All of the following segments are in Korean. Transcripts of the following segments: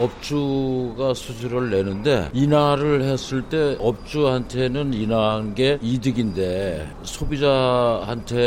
업주가 수수료를 내는데 인하를 했을 때 업주한테는 인하한 게 이득인데 소비자한테는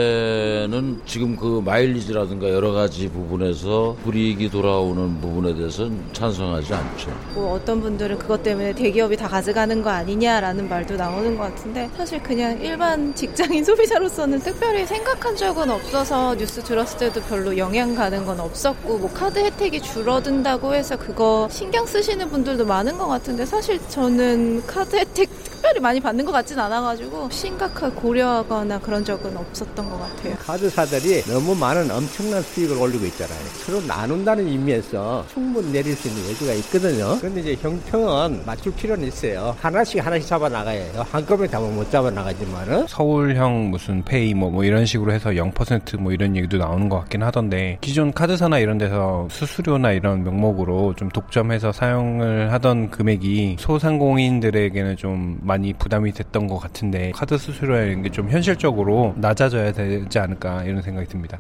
지금 그 마일리지라든가 여러 가지 부분에서 불이익이 돌아오는 부분에 대해서는 찬성하지 않죠. 뭐 어떤 분들은 그것 때문에 대기업이 다 가져가는 거 아니냐라는 말도 나오는 것 같은데 사실 그냥 일반 직장인 소비자로서는 특별히 생각한 적은 없어서 뉴스 들었을 때도 별로 영향 가는 건 없었고 뭐 카드 혜택이 줄어든다고 해서 그거 신경 쓰시는 분들도 많은 것 같은데 사실 저는 카드 혜택 특별히 많이 받는 것 같진 않아가지고 심각하게 고려하거나 그런 적은 없었던 것 같아요. 카드사들이 너무 많은 엄청난 수익을 올리고 있잖아요. 서로 나눈다는 의미에서 충분히 내릴 수 있는 여지가 있거든요. 그런데 이제 형평은 맞출 필요는 있어요. 하나씩 하나씩 잡아 나가야 해요. 한꺼번에 다 못 잡아 나가지만은 서울형 무슨 페이 뭐, 뭐 이런 식으로 해서 0%뭐 이런 얘기도 나오는 것 같긴 하던데 기존 카드사나 이런 데서 수수료나 이런 명목으로 좀 독 점해서 사용을 하던 금액이 소상공인들에게는 좀 많이 부담이 됐던 것 같은데 카드 수수료라는 게 좀 현실적으로 낮아져야 되지 않을까 이런 생각이 듭니다.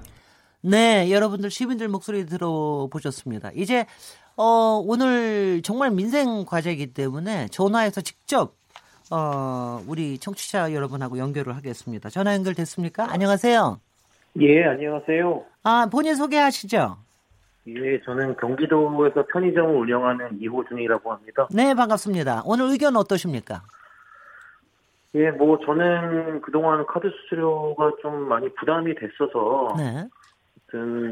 네, 여러분들 시민들 목소리 들어보셨습니다. 이제 어, 오늘 정말 민생 과제이기 때문에 전화해서 직접 어, 우리 청취자 여러분하고 연결을 하겠습니다. 전화 연결됐습니까? 안녕하세요. 예, 안녕하세요. 아, 본인 소개하시죠. 예, 저는 경기도에서 편의점을 운영하는 이호준이라고 합니다. 네, 반갑습니다. 오늘 의견 어떠십니까? 예, 뭐 저는 그동안 카드 수수료가 좀 많이 부담이 됐어서 네.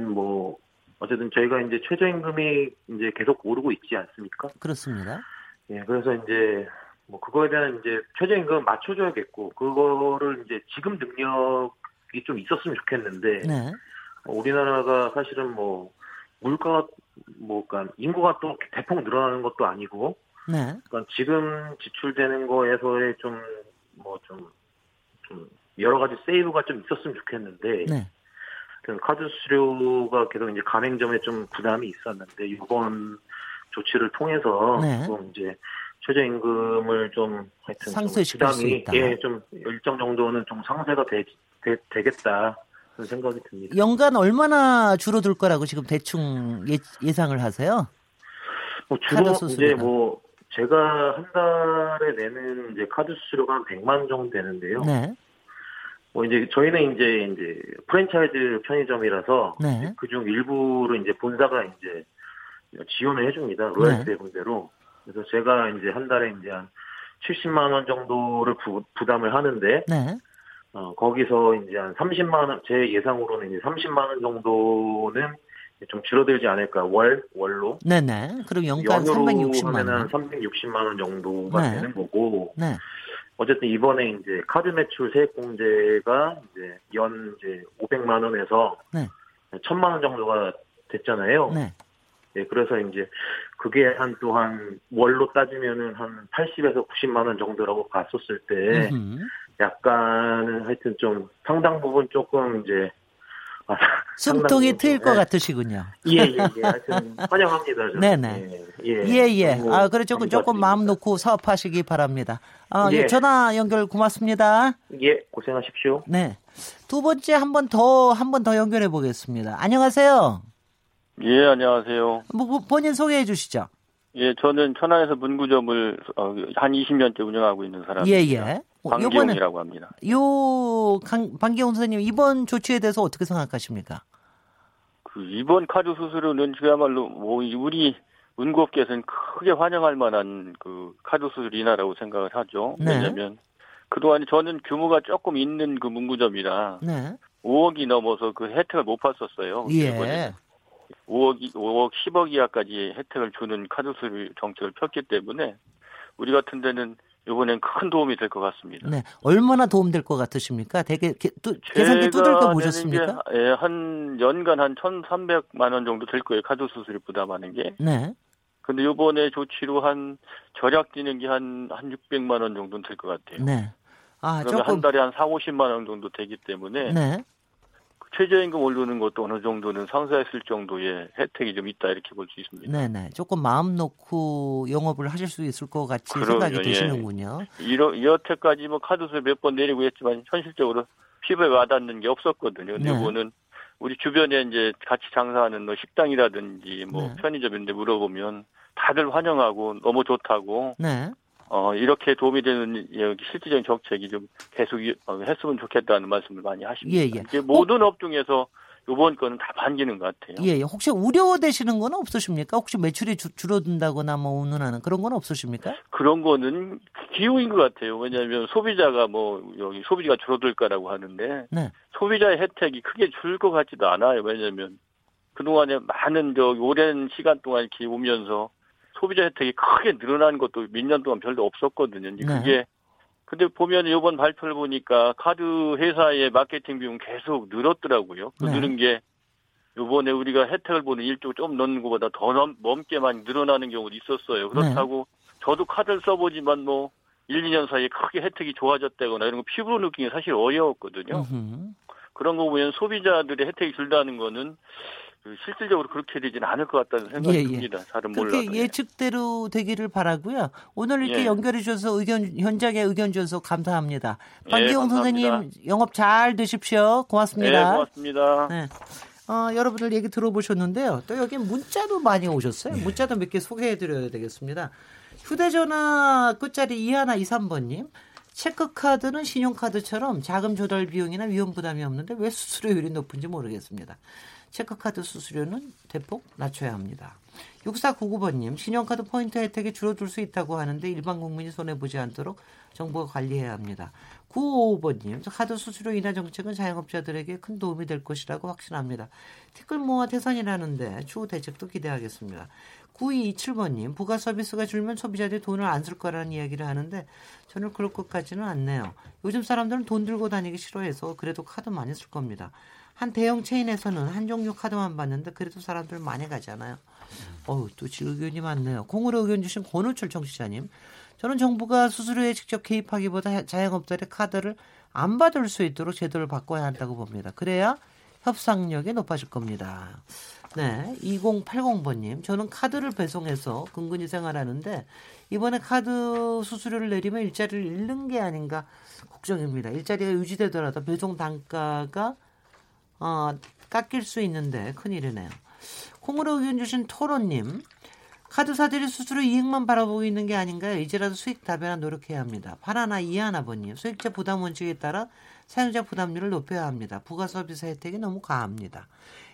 뭐 어쨌든 저희가 이제 최저임금이 이제 계속 오르고 있지 않습니까? 그렇습니다. 예, 그래서 이제 뭐 그거에 대한 이제 최저임금 맞춰줘야겠고 그거를 이제 지금 능력이 좀 있었으면 좋겠는데 네. 어, 우리나라가 사실은 뭐 물가가 뭐 그러니까 인구가 또 대폭 늘어나는 것도 아니고 네. 그러니까 지금 지출되는 거에서의 좀 뭐좀좀 여러 가지 세이브가 좀 있었으면 좋겠는데 네. 그 카드 수수료가 계속 이제 가맹점에 좀 부담이 있었는데 이번 조치를 통해서 네. 좀 이제 최저임금을 좀 하여튼 좀 상쇄시킬 수 부담이 있다. 예, 좀 일정 정도는 좀 상쇄가 되, 되, 겠다 그런 생각이 듭니다. 연간 얼마나 줄어들 거라고 지금 대충 예, 예상을 하세요? 뭐 주로. 이제 뭐 제가 한 달에 내는 이제 카드 수수료가 한 100만 원 정도 되는데요. 네. 뭐 이제 저희는 이제 이제 프랜차이즈 편의점이라서 네. 그중 일부를 이제 본사가 이제 지원을 해줍니다. 로열티 배분대로. 그래서 제가 이제 한 달에 이제 한 70만 원 정도를 부, 부담을 하는데 네. 어, 거기서 이제 한 30만 원, 제 예상으로는 이제 30만 원 정도는 좀 줄어들지 않을까, 월, 월로. 네네. 그럼 연간 연으로 360만 하면 한 원. 360만 원 정도가 네. 되는 거고, 네. 어쨌든 이번에 이제 카드 매출 세액 공제가 이제 연 이제 500만 원에서 네. 1000만 원 정도가 됐잖아요. 네. 예, 그래서 이제 그게 한 또한 월로 따지면은 한 80에서 90만 원 정도라고 봤었을 때 음흠. 약간은 하여튼 좀 상당 부분 조금 이제 아, 숨통이 트일 좀, 것 예. 같으시군요. 예, 예, 예. 하여튼 환영합니다. 저는. 네네. 예, 예. 예, 예. 아, 그래, 조금, 조금. 마음 놓고 사업하시기 바랍니다. 아, 예. 예. 전화 연결 고맙습니다. 예, 고생하십시오. 네. 두 번째 한 번 더, 한 번 더 연결해 보겠습니다. 안녕하세요. 예, 안녕하세요. 뭐, 뭐, 본인 소개해 주시죠. 예, 저는 천안에서 문구점을 어, 한 20년째 운영하고 있는 예, 사람입니다. 예. 어, 방기용이라고 합니다. 요, 강, 방기용 선생님, 이번 조치에 대해서 어떻게 생각하십니까? 그 이번 카드 수수료는 그야말로 뭐 우리 운구업계에서는 크게 환영할 만한 그 카드 수수료 인하라고 생각을 하죠. 네. 왜냐하면 그동안 저는 규모가 조금 있는 그 문구점이라 네. 5억이 넘어서 그 혜택을 못 봤었어요. 이번에 예. 5억, 5억, 10억 이하까지 혜택을 주는 카드 수수료 정책을 폈기 때문에 우리 같은 데는 이번엔 큰 도움이 될 것 같습니다. 네. 얼마나 도움될 것 같으십니까? 되게 게, 또, 계산기 두들겨 보셨습니까? 예, 한 연간 한 1,300만 원 정도 될 거예요. 카드 수수료 부담하는 게. 네. 근데 요번에 조치로 한 절약 뛰는 게 한 한 600만 원 정도는 될 것 같아요. 네. 아, 그러면 조금 한 달에 한 4, 50만 원 정도 되기 때문에 네. 최저임금 오르는 것도 어느 정도는 상쇄했을 정도의 혜택이 좀 있다 이렇게 볼 수 있습니다. 네, 네. 조금 마음 놓고 영업을 하실 수 있을 것 같이 그럼요, 생각이 예. 드시는군요. 이러, 여태까지 뭐 카드세 몇번 내리고 했지만 현실적으로 피부에 와닿는 게 없었거든요. 근데 네. 이거는 우리 주변에 이제 같이 장사하는 뭐 식당이라든지 뭐 네. 편의점인데 물어보면 다들 환영하고 너무 좋다고 네. 어 이렇게 도움이 되는 실질적인 정책이 좀 계속 이- 어, 했으면 좋겠다는 말씀을 많이 하십니다. 예, 예. 이게 모든 업종에서 이번 거는 다 반기는 것 같아요. 예, 예. 혹시 우려되시는 건 없으십니까? 혹시 매출이 주- 줄어든다거나 뭐 운운하는 그런 건 없으십니까? 그런 거는 기후인 것 같아요. 왜냐하면 소비자가 뭐 여기 소비가 줄어들까라고 하는데 네. 소비자의 혜택이 크게 줄 것 같지도 않아요. 왜냐하면 그동안에 많은 저 오랜 시간 동안 이렇게 오면서 소비자 혜택이 크게 늘어난 것도 몇 년 동안 별로 없었거든요. 네. 그게 근데 보면 이번 발표를 보니까 카드 회사의 마케팅 비용 계속 늘었더라고요. 그 네. 늘은 게 이번에 우리가 혜택을 보는 일조 좀 넣는 것보다 더 넘, 넘게만 늘어나는 경우도 있었어요. 그렇다고 저도 카드를 써보지만 뭐 1, 2년 사이에 크게 혜택이 좋아졌다거나 이런 거 피부로 느끼기 사실 어려웠거든요. 음흠. 그런 거 보면 소비자들의 혜택이 줄다는 거는 그 실질적으로 그렇게 되지는 않을 것 같다는 생각이 예, 예. 듭니다. 잘은 몰라도. 그렇게 예측대로 되기를 바라고요. 오늘 이렇게 예. 연결해 주셔서 의견 현장에 의견 주셔서 감사합니다. 예, 반기용 감사합니다. 선생님 영업 잘 되십시오. 네, 고맙습니다. 고맙습니다. 네. 어, 여러분들 얘기 들어보셨는데요. 또 여기 문자도 많이 오셨어요. 문자도 몇 개 소개해 드려야 되겠습니다. 휴대전화 끝자리 2123번님. 체크카드는 신용카드처럼 자금 조달 비용이나 위험 부담이 없는데 왜 수수료율이 높은지 모르겠습니다. 체크카드 수수료는 대폭 낮춰야 합니다. 6499번님, 신용카드 포인트 혜택이 줄어들 수 있다고 하는데 일반 국민이 손해보지 않도록 정부가 관리해야 합니다. 955번님, 카드 수수료 인하 정책은 자영업자들에게 큰 도움이 될 것이라고 확신합니다. 티끌 모아 대선이라는데 추후 대책도 기대하겠습니다. 9227번님, 부가 서비스가 줄면 소비자들이 돈을 안 쓸 거라는 이야기를 하는데 저는 그럴 것 같지는 않네요. 요즘 사람들은 돈 들고 다니기 싫어해서 그래도 카드 많이 쓸 겁니다. 한 대형 체인에서는 한 종류 카드만 봤는데 그래도 사람들 많이 가잖아요. 어우, 또 의견이 많네요. 공으로 의견 주신 권우철 청취자님. 저는 정부가 수수료에 직접 개입하기보다 자영업자의 카드를 안 받을 수 있도록 제도를 바꿔야 한다고 봅니다. 그래야 협상력이 높아질 겁니다. 네, 2080번님. 저는 카드를 배송해서 근근히 생활하는데 이번에 카드 수수료를 내리면 일자리를 잃는 게 아닌가 걱정입니다. 일자리가 유지되더라도 배송 단가가 어, 깎일 수 있는데 큰일이네요. 콩으로 의견 주신 토론님. 카드사들이 수수료 이익만 바라보고 있는 게 아닌가요? 이제라도 수익 다변화 노력해야 합니다. 파라나 이하나버님. 수익자 부담 원칙에 따라 사용자 부담률을 높여야 합니다. 부가 서비스 혜택이 너무 과합니다.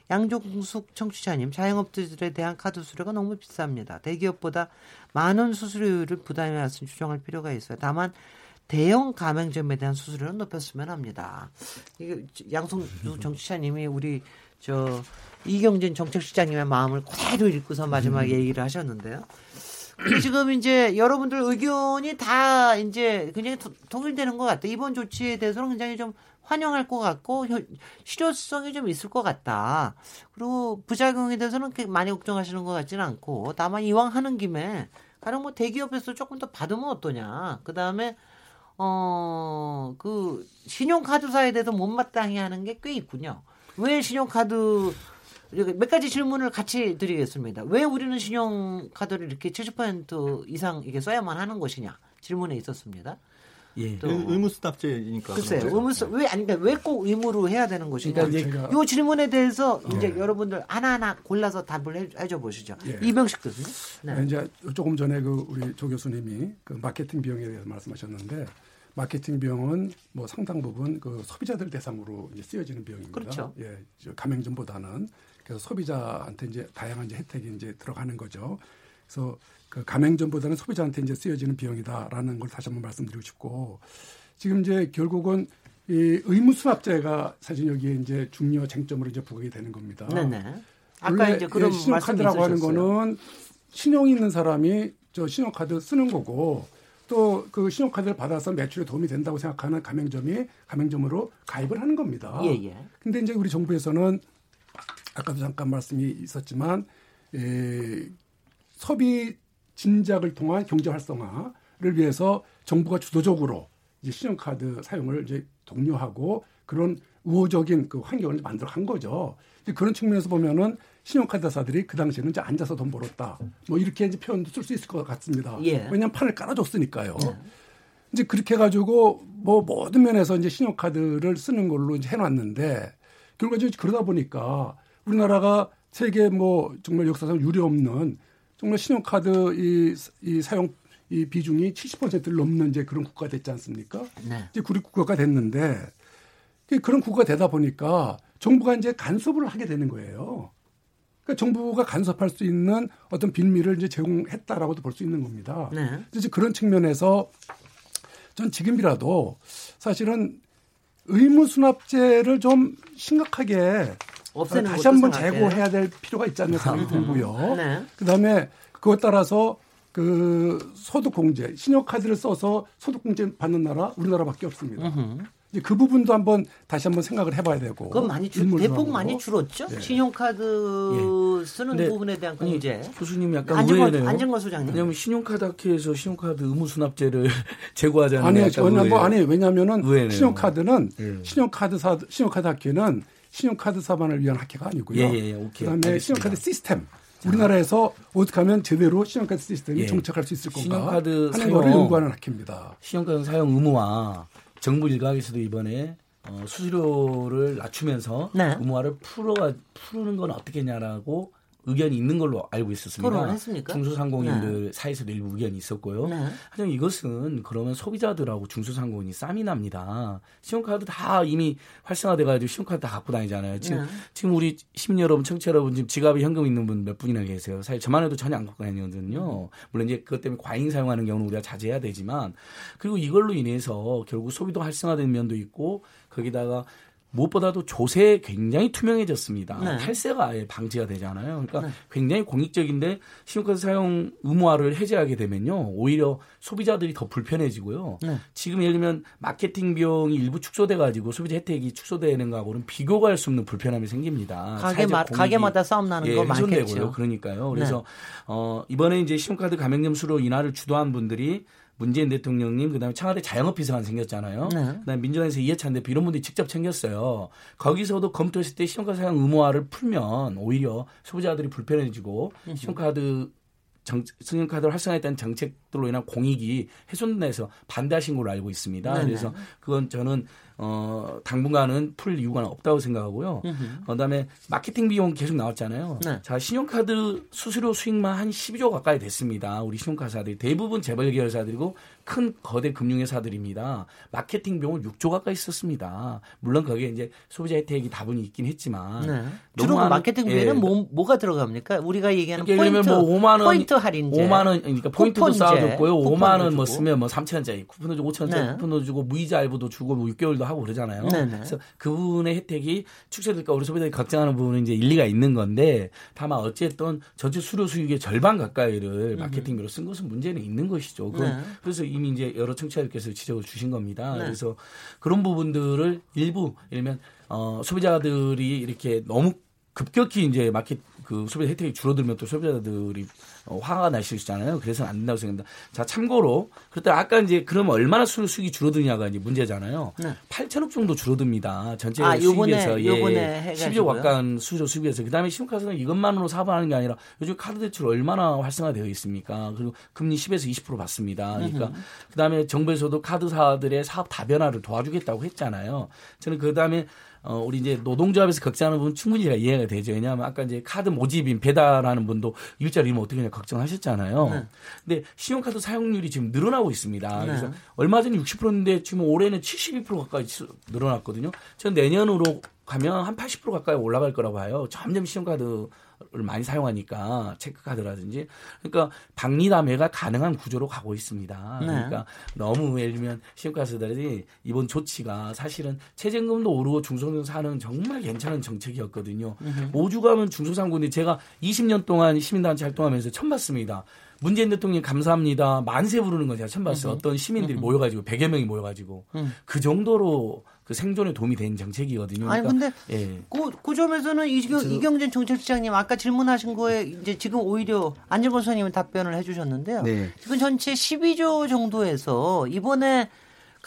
양종숙 청취자님, 자영업자들에 대한 카드 수수료가 너무 비쌉니다. 대기업보다 많은 수수료를 부담해야 할수 주정할 필요가 있어요. 다만 대형 가맹점에 대한 수수료는 높였으면 합니다. 이게 양성주 정치자님이 우리 저 이경진 정책시장님의 마음을 그대로 읽고서 마지막에 얘기를 하셨는데요. 지금 이제 여러분들 의견이 다 이제 굉장히 도- 통일되는 것 같아요. 이번 조치에 대해서는 굉장히 좀 환영할 것 같고 현- 실효성이 좀 있을 것 같다. 그리고 부작용에 대해서는 많이 걱정하시는 것 같지는 않고 다만 이왕 하는 김에 가령 뭐 대기업에서 조금 더 받으면 어떠냐. 그 다음에 어, 그, 신용카드사에 대해서 못마땅해 하는 게 꽤 있군요. 왜 신용카드, 몇 가지 질문을 같이 드리겠습니다. 왜 우리는 신용카드를 이렇게 70% 이상 이게 써야만 하는 것이냐? 질문에 있었습니다. 예. 또- 의- 의무수납제니까. 글쎄요. 의무서, 왜, 아니, 그러니까 왜꼭 의무로 해야 되는 것이냐? 그러니까 요 질문에 대해서 이제 여러분들 하나하나 골라서 답을 해, 해줘 보시죠. 예. 이병식 교수님. 네. 이제 조금 전에 그 우리 조 교수님이 그 마케팅 비용에 대해서 말씀하셨는데 마케팅 비용은 뭐 상당 부분 그 소비자들 대상으로 이제 쓰여지는 비용입니다. 그렇죠. 예, 저 가맹점보다는 그래서 소비자한테 이제 다양한 이제 혜택이 이제 들어가는 거죠. 그래서 그 가맹점보다는 소비자한테 이제 쓰여지는 비용이다라는 걸 다시 한번 말씀드리고 싶고 지금 이제 결국은 이 의무 수납제가 사실 여기에 이제 중요 쟁점으로 이제 부각이 되는 겁니다. 네네. 아까 이제 그런 예, 신용카드라고 하는. 거는 신용 있는 사람이 저 신용카드 쓰는 거고 또 그 신용카드를 받아서 매출에 도움이 된다고 생각하는 가맹점이 가맹점으로 가입을 하는 겁니다. 예, 예. 근데 이제 우리 정부에서는 아까도 잠깐 말씀이 있었지만 에, 소비 진작을 통한 경제 활성화를 위해서 정부가 주도적으로 이제 신용카드 사용을 이제 독려하고 그런 우호적인 그 환경을 만들어 간 거죠. 이제 그런 측면에서 보면은 신용카드사들이 그 당시에는 이제 앉아서 돈 벌었다. 뭐 이렇게 이제 표현도 쓸 수 있을 것 같습니다. 예. 왜냐하면 판을 깔아줬으니까요. 이제 그렇게 해가지고 뭐 모든 면에서 이제 신용카드를 쓰는 걸로 이제 해놨는데 결과적으로 그러다 보니까 우리나라가 세계 뭐 정말 역사상 유례 없는 정말 신용카드 이, 이 사용 이 비중이 70%를 넘는 이제 그런 국가 됐지 않습니까? 네. 이제 구리 국가가 됐는데 그런 국가가 되다 보니까 정부가 이제 간섭을 하게 되는 거예요. 그러니까 정부가 간섭할 수 있는 어떤 빌미를 이제 제공했다라고도 볼 수 있는 겁니다. 네. 이제 그런 측면에서 전 지금이라도 사실은 의무 수납제를 좀 심각하게 없애는 다시 한번. 재고해야 될 필요가 있지 않나 생각이 들고요. 네. 그다음에 그것 따라서 그 소득 공제, 신용카드를 써서 소득 공제 받는 나라 우리나라밖에 없습니다. 이제 그 부분도 한번 다시 한번 생각을 해봐야 되고. 그건 많이 줄 대폭. 많이 줄었죠. 예. 신용카드 쓰는 근데, 부분에 대한 공제. 교수님 약간 의외네요. 안정권 소장님. 왜냐하면 신용카드 학회에서 신용카드 의무 수납제를 제고하자는 아니, 게 약간 왜냐면 뭐. 아니 왜냐면은 의외네요. 신용카드는 예. 신용카드사 신용카드 학회는 신용카드사만을 위한 학회가 아니고요. 예, 예, 예. 오케이. 그다음에 알겠습니다. 신용카드 시스템. 우리나라에서 어떻게 하면 제대로 신용카드 시스템이 예. 정착할 수 있을 건가 신용카드 하는 사용. 거를 연구하는 학회입니다. 신용카드 사용 의무화 정부 일각에서도 이번에 어, 수수료를 낮추면서 네. 의무화를 풀어 푸는 건 어떻겠냐라고 의견이 있는 걸로 알고 있었습니다. 토론을 했습니까? 중소상공인들 사이에서도 일부 의견이 있었고요. 네. 하지만 이것은 그러면 소비자들하고 중소상공인이 쌈이 납니다. 신용카드 다 이미 활성화돼가지고 신용카드 다 갖고 다니잖아요. 지금 네. 지금 우리 시민 여러분, 청취자 여러분 지금 지갑에 현금 있는 분 몇 분이나 계세요. 사실 저만 해도 전혀 안 갖고 다니거든요. 물론 이제 그것 때문에 과잉 사용하는 경우는 우리가 자제해야 되지만 그리고 이걸로 인해서 결국 소비도 활성화된 면도 있고 거기다가 무엇보다도 조세 굉장히 투명해졌습니다. 네. 탈세가 아예 방지가 되잖아요. 그러니까 네. 굉장히 공익적인데 신용카드 사용 의무화를 해제하게 되면요. 오히려 소비자들이 더 불편해지고요. 네. 지금 예를 들면 마케팅 비용이 일부 축소돼 가지고 소비자 혜택이 축소되는 거하고는 비교가 할수 없는 불편함이 생깁니다. 가게마, 가게마다 싸움 나는 예, 거. 많겠죠. 그러니까요. 그래서 어 이번에 이제 신용카드 가맹점 수수료 인하를 주도한 분들이 문재인 대통령님 그다음에 청와대 자영업 비서관 생겼잖아요. 네. 그다음에 민주당에서 이해찬 대표 이런 분들이 직접 챙겼어요. 거기서도 검토했을 때 신용카드 사용 의무화를 풀면 오히려 소비자들이 불편해지고 신용카드 정, 신용카드를 활성화했다는 정책들로 인한 공익이 훼손돼서 반대하신 걸로 알고 있습니다. 네네. 그래서 그건 저는 어 당분간은 풀 이유가 없다고 생각하고요. 그다음에 마케팅 비용 계속 나왔잖아요. 네. 자 신용카드 수수료 수익만 한 12조 가까이 됐습니다. 우리 신용카드사들이 대부분 재벌 계열사들이고 큰 거대 금융회사들입니다. 마케팅 비용은 6조 가까이 썼습니다. 물론 거기에 이제 소비자 혜택이 다분히 있긴 했지만 네. 주로 그 마케팅 예. 비에는 뭐, 뭐가 들어갑니까? 우리가 얘기하는 그러니까 포인트, 들면 뭐 5만 원, 포인트 할인제, 5만 원, 그러니까 포인트도 쌓아줬고요. 5만 원 뭐. 쓰면 뭐 3천 원짜리 쿠폰도 주고 5천 원짜리 네. 쿠폰도 주고 무이자 할부도 주고 뭐 6개월도 하고 그러잖아요. 네네. 그래서 그 부분의 혜택이 축소될까 우리 소비자들이 걱정하는 부분은 이제 일리가 있는 건데 다만 어쨌든 전체 수수료 수익의 절반 가까이를 마케팅비로 쓴 것은 문제는 있는 것이죠. 네. 그래서 이미 이제 여러 청취자들께서 지적을 주신 겁니다. 네. 그래서 그런 부분들을 일부 예를 들면 어 소비자들이 이렇게 너무 급격히 이제 마켓 그 소비자 혜택이 줄어들면 또 소비자들이 어, 화가 날 수 있잖아요. 그래서 안 된다고 생각합니다. 자 참고로 그렇다 아까 이제 그러면 얼마나 수익이 줄어드냐가 이제 문제잖아요. 네. 8천억 정도 줄어듭니다. 전체 아, 요번에- 수익에서 요번에 예, 해가지고요? 12조 가까운 수료 수익에서 그다음에 신용카드는 이것만으로 사업하는 게 아니라 요즘 카드 대출 얼마나 활성화되어 있습니까? 그리고 금리 10에서 20% 받습니다. 그러니까 그다음에 정부에서도 카드사들의 사업 다변화를 도와주겠다고 했잖아요. 저는 그다음에 어, 우리 이제 노동조합에서 걱정하는 부분 충분히 제가 이해가 되죠. 왜냐하면 아까 이제 카드 모집인 배달하는 분도 일자리 잃으면 어떻게 하냐 걱정하셨잖아요. 네. 근데 신용카드 사용률이 지금 늘어나고 있습니다. 네. 그래서 얼마 전에 60%인데 지금 올해는 72% 가까이 수- 늘어났거든요. 전 내년으로 가면 한 80% 가까이 올라갈 거라고 봐요. 점점 신용카드 많이 사용하니까 체크카드라든지 그러니까 박리담회가 가능한 구조로 가고 있습니다. 네. 그러니까 너무 예를 들면 신용카드들이 이번 조치가 사실은 최저임금도 오르고 중소상 사는 정말 괜찮은 정책이었거든요. 음흠. 5주 가면 중소상군이 제가 20년 동안 시민단체 활동하면서 처음 봤습니다. 문재인 대통령 감사합니다. 만세 부르는 건 제가 처음 봤어요. 음흠. 어떤 시민들이 음흠. 모여가지고 100여 명이 모여가지고 음. 그 정도로 그 생존에 도움이 된 정책이거든요. 아니 그러니까, 근데 예. 그, 그 점에서는 이경, 이경진 정책시장님 아까 질문하신 거에 이제 지금 오히려 안정권 선생님은 답변을 해주셨는데요. 네. 지금 전체 12조 정도에서 이번에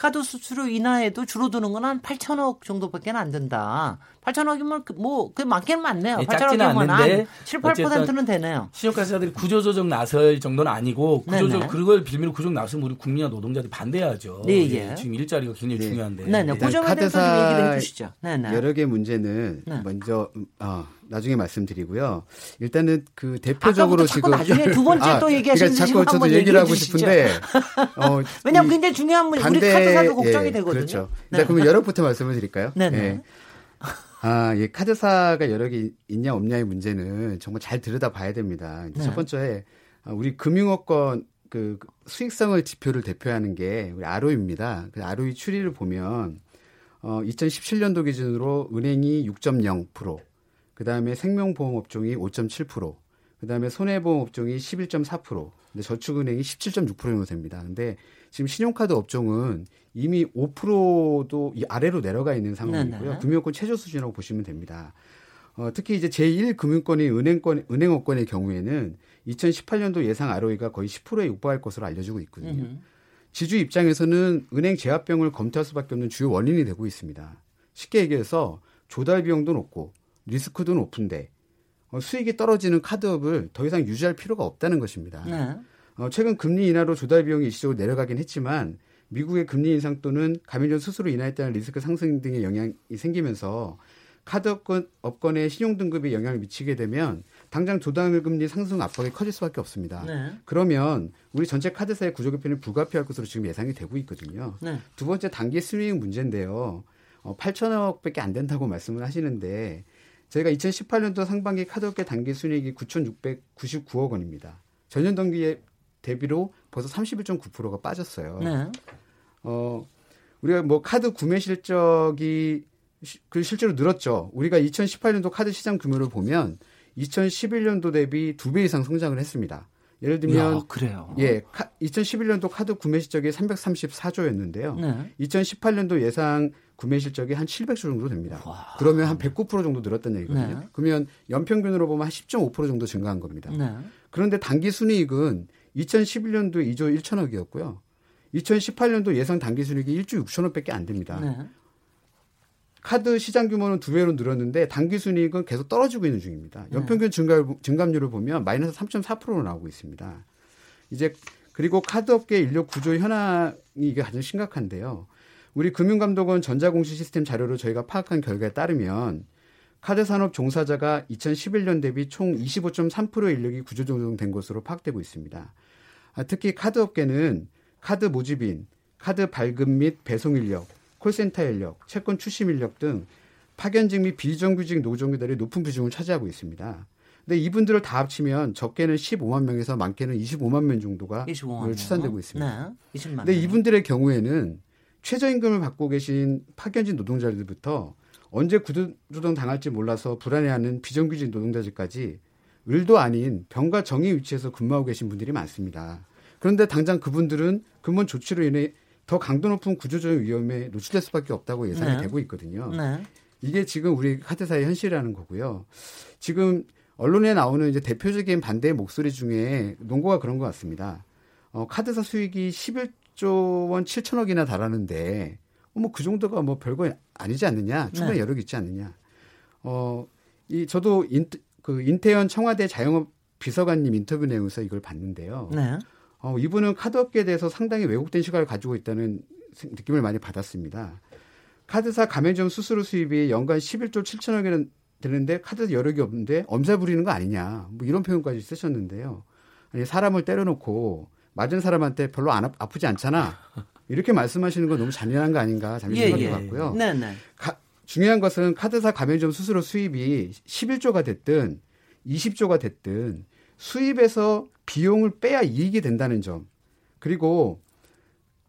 카드 수수료 인하에도 줄어드는 건 한 8천억 정도밖에 안 된다. 8천억이면 뭐, 그 많게는 많네요. 예, 작지는 8천억이면 한 않는데 7, 8%는 어쨌든 되네요. 신용카드사들이 구조조정 나설 정도는 아니고 구조조 네네. 그걸 빌미로 구조조정 나서면 우리 국민과 노동자들이 반대하죠. 네, 예. 지금 일자리가 굉장히 중요한데. 네네. 그 점에 대해서 좀 얘기를 해주시죠. 네네. 여러 개 문제는 네. 먼저 음, 어, 나중에 말씀드리고요. 일단은 그 대표적으로 지금 나중에 두 번째 또 얘기하시는데 그러니까 지금 자꾸 저도 얘기를 하고. 싶은데 어, 왜냐면 이 굉장히 중요한 문제, 우리 반대- 카드사도 걱정이 예, 되거든요. 그렇죠. 네. 자, 그러면 여러부터 말씀을 드릴까요? 네네. 예. 아, 예, 카드사가 여러 개 있냐 없냐의 문제는 정말 잘 들여다 봐야 됩니다. 네. 첫 번째, 아, 우리 금융업권 그 수익성을 지표를 대표하는 게 우리 아로입니다. 그 아로이 추리를 보면 어, 2017년도 기준으로 은행이 6.0%, 그 다음에 생명보험 업종이 5.7%, 그 다음에 손해보험 업종이 11.4%, 근데 저축은행이 17.6% 정도 됩니다. 근데 지금 신용카드 업종은 이미 5%도 이 아래로 내려가 있는 상황이고요. 네네. 금융권 최저 수준이라고 보시면 됩니다. 어, 특히 이제 제1금융권인 은행권, 은행업권의 경우에는 2018년도 예상 ROE가 거의 10%에 육박할 것으로 알려지고 있거든요. 음흠. 지주 입장에서는 은행 제압병을 검토할 수밖에 없는 주요 원인이 되고 있습니다. 쉽게 얘기해서 조달 비용도 높고 리스크도 높은데 어, 수익이 떨어지는 카드업을 더 이상 유지할 필요가 없다는 것입니다. 네. 어, 최근 금리 인하로 조달 비용이 일시적으로 내려가긴 했지만 미국의 금리 인상 또는 가맹점 수수료 인하에 따른 리스크 상승 등의 영향이 생기면서 카드 업권, 업권의 신용 등급에 영향을 미치게 되면 당장 조달 금리 상승 압박이 커질 수밖에 없습니다. 네. 그러면 우리 전체 카드사의 구조 개편이 불가피할 것으로 지금 예상이 되고 있거든요. 네. 두 번째 단기 수익 문제인데요. 어, 8천억밖에 안 된다고 말씀을 하시는데 저희가 2018년도 상반기 카드업계 단기 순이익이 9,699억 원입니다. 전년 동기에 대비로 벌써 31.9%가 빠졌어요. 네. 어, 우리가 뭐 카드 구매 실적이 시- 그 실제로 늘었죠. 우리가 2018년도 카드 시장 규모를 보면 2011년도 대비 두배 이상 성장을 했습니다. 예를 들면 야, 그래요. 예, 카, 2011년도 카드 구매 실적이 334조였는데요. 네. 2018년도 예상 구매 실적이 한 700조 정도 됩니다. 그러면 한 109% 정도 늘었다는 얘기거든요. 네. 그러면 연평균으로 보면 한 10.5% 정도 증가한 겁니다. 네. 그런데 단기 순이익은 2011년도 2조 1천억이었고요. 2018년도 예상 단기 순이익이 1조 6천억밖에 안 됩니다. 네. 카드 시장 규모는 두 배로 늘었는데 단기 순이익은 계속 떨어지고 있는 중입니다. 네. 연평균 증가, 증감률을 보면 마이너스 3.4%로 나오고 있습니다. 이제 그리고 카드업계 인력 구조 현황이 이게 가장 심각한데요. 우리 금융감독원 전자공시 시스템 자료로 저희가 파악한 결과에 따르면 카드 산업 종사자가 2011년 대비 총 25.3%의 인력이 구조조정된 것으로 파악되고 있습니다. 아, 특히 카드 업계는 카드 모집인, 카드 발급 및 배송 인력, 콜센터 인력, 채권 추심 인력 등 파견직 및 비정규직 노동자들이 높은 비중을 차지하고 있습니다. 근데 이분들을 다 합치면 적게는 15만 명에서 많게는 25만 명 정도가 25만 오늘 추산되고 명. 있습니다. 네. 20만 근데 명. 이분들의 경우에는 최저임금을 받고 계신 파견직 노동자들부터 언제 구조조정 당할지 몰라서 불안해하는 비정규직 노동자들까지 을도 아닌 병과 정의 위치에서 근무하고 계신 분들이 많습니다. 그런데 당장 그분들은 근본 조치로 인해 더 강도 높은 구조조정 위험에 노출될 수밖에 없다고 예상이 네. 되고 있거든요. 네. 이게 지금 우리 카드사의 현실이라는 거고요. 지금 언론에 나오는 이제 대표적인 반대의 목소리 중에 논거가 그런 것 같습니다. 어, 카드사 수익이 11 조 원 7천억이나 달하는데 어, 뭐그 정도가 뭐 별거 아니지 않느냐, 충분히 네. 여력이 있지 않느냐. 어, 이 저도 인, 그 인태현 청와대 자영업 비서관님 인터뷰 내용에서 이걸 봤는데요. 네. 어, 이분은 카드업계에 대해서 상당히 왜곡된 시각을 가지고 있다는 생- 느낌을 많이 받았습니다. 카드사 가맹점 수수료 수입이 연간 11조 7천억이 되는데 카드 여력이 없는데 엄살 부리는 거 아니냐. 뭐 이런 표현까지 쓰셨는데요. 아니 사람을 때려놓고 맞은 사람한테 별로 안 아, 아프 지 않잖아. 이렇게 말씀하시는 건 너무 잔인한 거 아닌가 잠시 예, 생각해 예. 봤고요. 네, 네. 가- 중요한 것은 카드사 가맹점 수수료 수입이 11조가 됐든 20조가 됐든 수입에서 비용을 빼야 이익이 된다는 점. 그리고